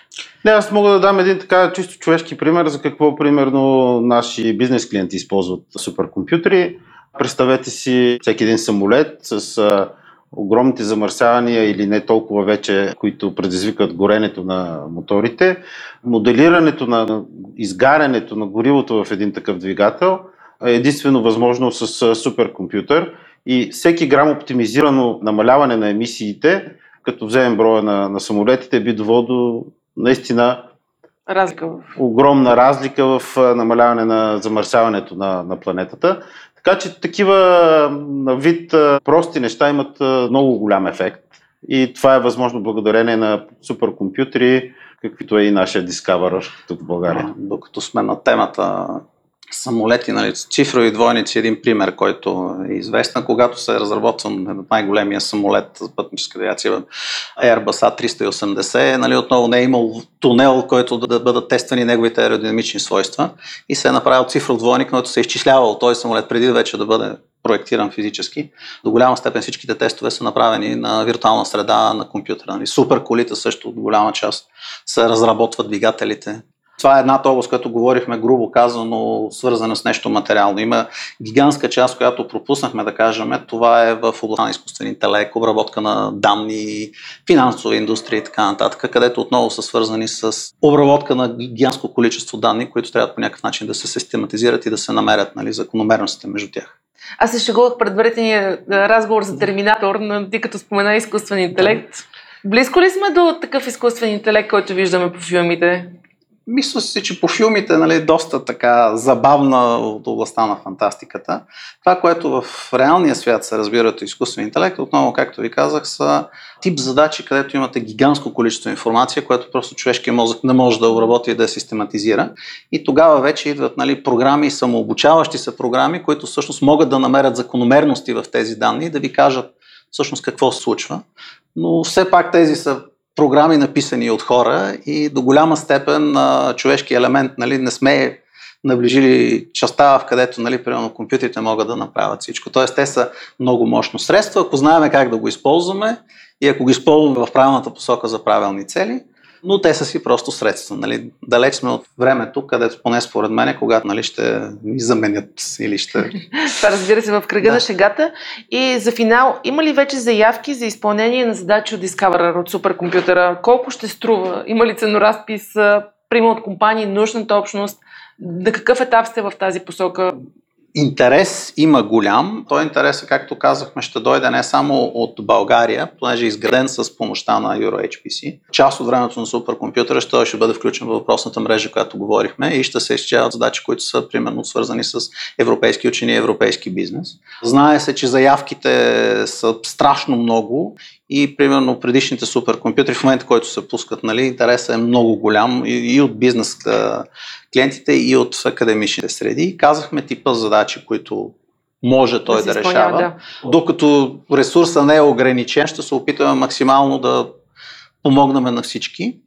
Не, аз мога да дам един така чисто човешки пример за какво примерно наши бизнес клиенти използват суперкомпютри. Представете си всеки един самолет с огромните замърсявания или не толкова вече, които предизвикат горенето на моторите. Моделирането на изгарянето на горивото в един такъв двигател е единствено възможно с суперкомпютър и всеки грам оптимизирано намаляване на емисиите, като вземем броя на, на самолетите, би довело до наистина Разлика огромна разлика в намаляване на замърсяването на, на планетата. Така че такива на вид прости неща имат много голям ефект. И това е възможно благодарение на суперкомпютри, каквито е и нашия Discover тук в България. А, Докато сме на темата самолети, нали, цифрови двойници, един пример, който е известен, когато се е разработван най-големия самолет за пътническа авиация Airbus A380, нали, отново не е имал тунел, който да, да бъдат тествани неговите аеродинамични свойства и се е направил цифров двойник, който се е изчислявал този самолет преди вече да бъде проектиран физически. До голяма степен всичките тестове са направени на виртуална среда на компютъра. Нали. Супер колите също от голяма част се разработват двигателите. Това е едната област, която говорихме грубо казано, свързана с нещо материално. Има гигантска част, която пропуснахме да кажем. Това е в областта на изкуствен интелект, обработка на данни, финансова индустрия и така нататък, където отново са свързани с обработка на гигантско количество данни, които трябва по някакъв начин да се систематизират и да се намерят нали, закономерностите между тях. Аз се шегувах предварителния разговор за Терминатор, но ти като спомена изкуствен интелект. Близко ли сме до такъв изкуствен интелект, който виждаме по филмите? Мисля си, че по филмите нали, доста така забавна от областта на фантастиката. Това, което в реалния свят се разбира от изкуствен интелект, отново, както ви казах, са тип задачи, където имате гигантско количество информация, което просто човешкия мозък не може да обработи и да систематизира. И тогава вече идват нали, програми, самообучаващи се програми, които всъщност могат да намерят закономерности в тези данни и да ви кажат всъщност какво се случва. Но все пак тези са програми написани от хора и до голяма степен а, човешки елемент нали, не сме наближили частта, в където, нали, примерно, компютрите могат да направят всичко. Тоест, те са много мощно средство. Ако знаем как да го използваме и ако ги използваме в правилната посока за правилни цели, но те са си просто средства. Нали? Далеч сме от времето, където поне според мен, когато нали, ще ми заменят или ще... Това разбира се в кръга да. на шегата. И за финал, има ли вече заявки за изпълнение на задачи от Discoverer, от суперкомпютъра? Колко ще струва? Има ли ценоразпис, примерно от компании, научната общност? На какъв етап сте в тази посока? Интерес има голям. Той интерес, както казахме, ще дойде не само от България, понеже е изграден с помощта на EuroHPC. Част от времето на суперкомпютъра ще, ще бъде включен в въпросната мрежа, която говорихме и ще се изчисляват задачи, които са примерно свързани с европейски учени и европейски бизнес. Знае се, че заявките са страшно много и примерно предишните суперкомпютри в момента, който се пускат, нали, интересът е много голям и, и от бизнес клиентите, и от академичните среди. Казахме типа задачи, които може той да, да решава. Да. Докато ресурса не е ограничен, ще се опитаме максимално да помогнем на всички.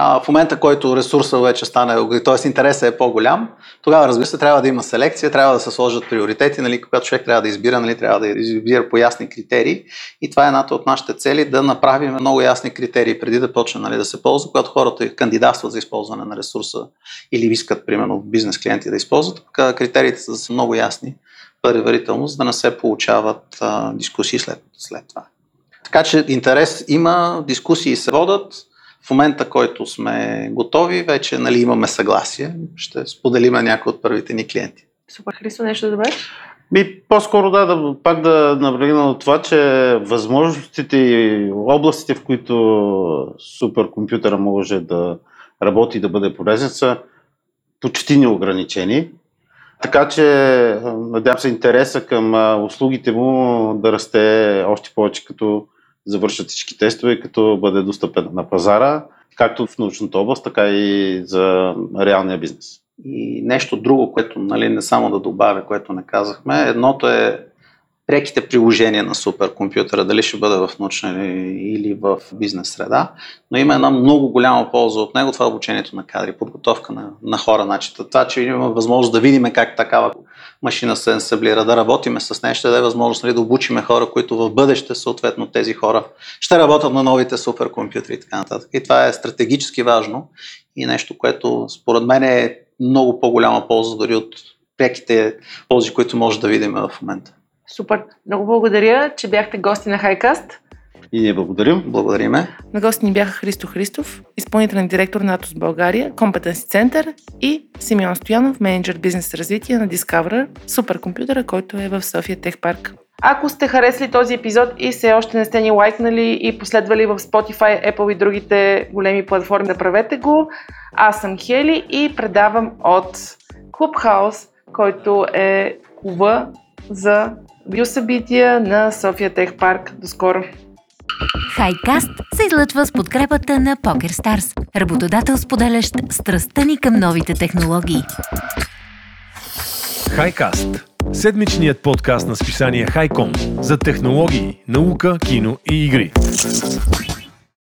А, в момента, който ресурса вече стане, т.е. интересът е по-голям, тогава разбира се трябва да има селекция, трябва да се сложат приоритети, нали, когато човек трябва да избира, нали, трябва да избира по ясни критерии. И това е едната от нашите цели, да направим много ясни критерии преди да почне нали, да се ползва, когато хората кандидатстват за използване на ресурса или искат, примерно, бизнес клиенти да използват, критериите са много ясни предварително, за да не се получават а, дискусии след, след това. Така че интерес има, дискусии се водят, в момента, който сме готови, вече нали, имаме съгласие. Ще споделиме някои от първите ни клиенти. Супер, Христо, нещо да добавиш? Би, по-скоро да, да, пак да наблегна на това, че възможностите и областите, в които суперкомпютъра може да работи и да бъде полезен, са почти неограничени. Така че, надявам се, интереса към услугите му да расте още повече като завършат всички тестове, като бъде достъпен на пазара, както в научната област, така и за реалния бизнес. И нещо друго, което нали, не само да добавя, което не казахме, едното е преките приложения на суперкомпютъра, дали ще бъде в научна или в бизнес среда, но има една много голяма полза от него, това е обучението на кадри, подготовка на, на хора. Значи, това, че имаме възможност да видим как такава машина се енсаблира, да работиме с нея, ще даде възможност нали, да обучиме хора, които в бъдеще, съответно, тези хора ще работят на новите суперкомпютри и така нататък. И това е стратегически важно и нещо, което според мен е много по-голяма полза дори от преките ползи, които може да видим в момента. Супер. Много благодаря, че бяхте гости на Хайкаст. И ние благодарим. Благодариме. На гости ни бяха Христо Христов, изпълнителен директор на Атос България, Компетенси център и Симеон Стоянов, менеджер бизнес развитие на Discoverer, суперкомпютъра, който е в София Тех Парк. Ако сте харесали този епизод и все още не сте ни лайкнали и последвали в Spotify, Apple и другите големи платформи, направете го. Аз съм Хели и предавам от Clubhouse, който е клуба за биосъбития на София Тех Парк. До скоро! Хайкаст се излъчва с подкрепата на PokerStars, работодател споделящ страстта ни към новите технологии. Хайкаст – седмичният подкаст на списание Хайком за технологии, наука, кино и игри.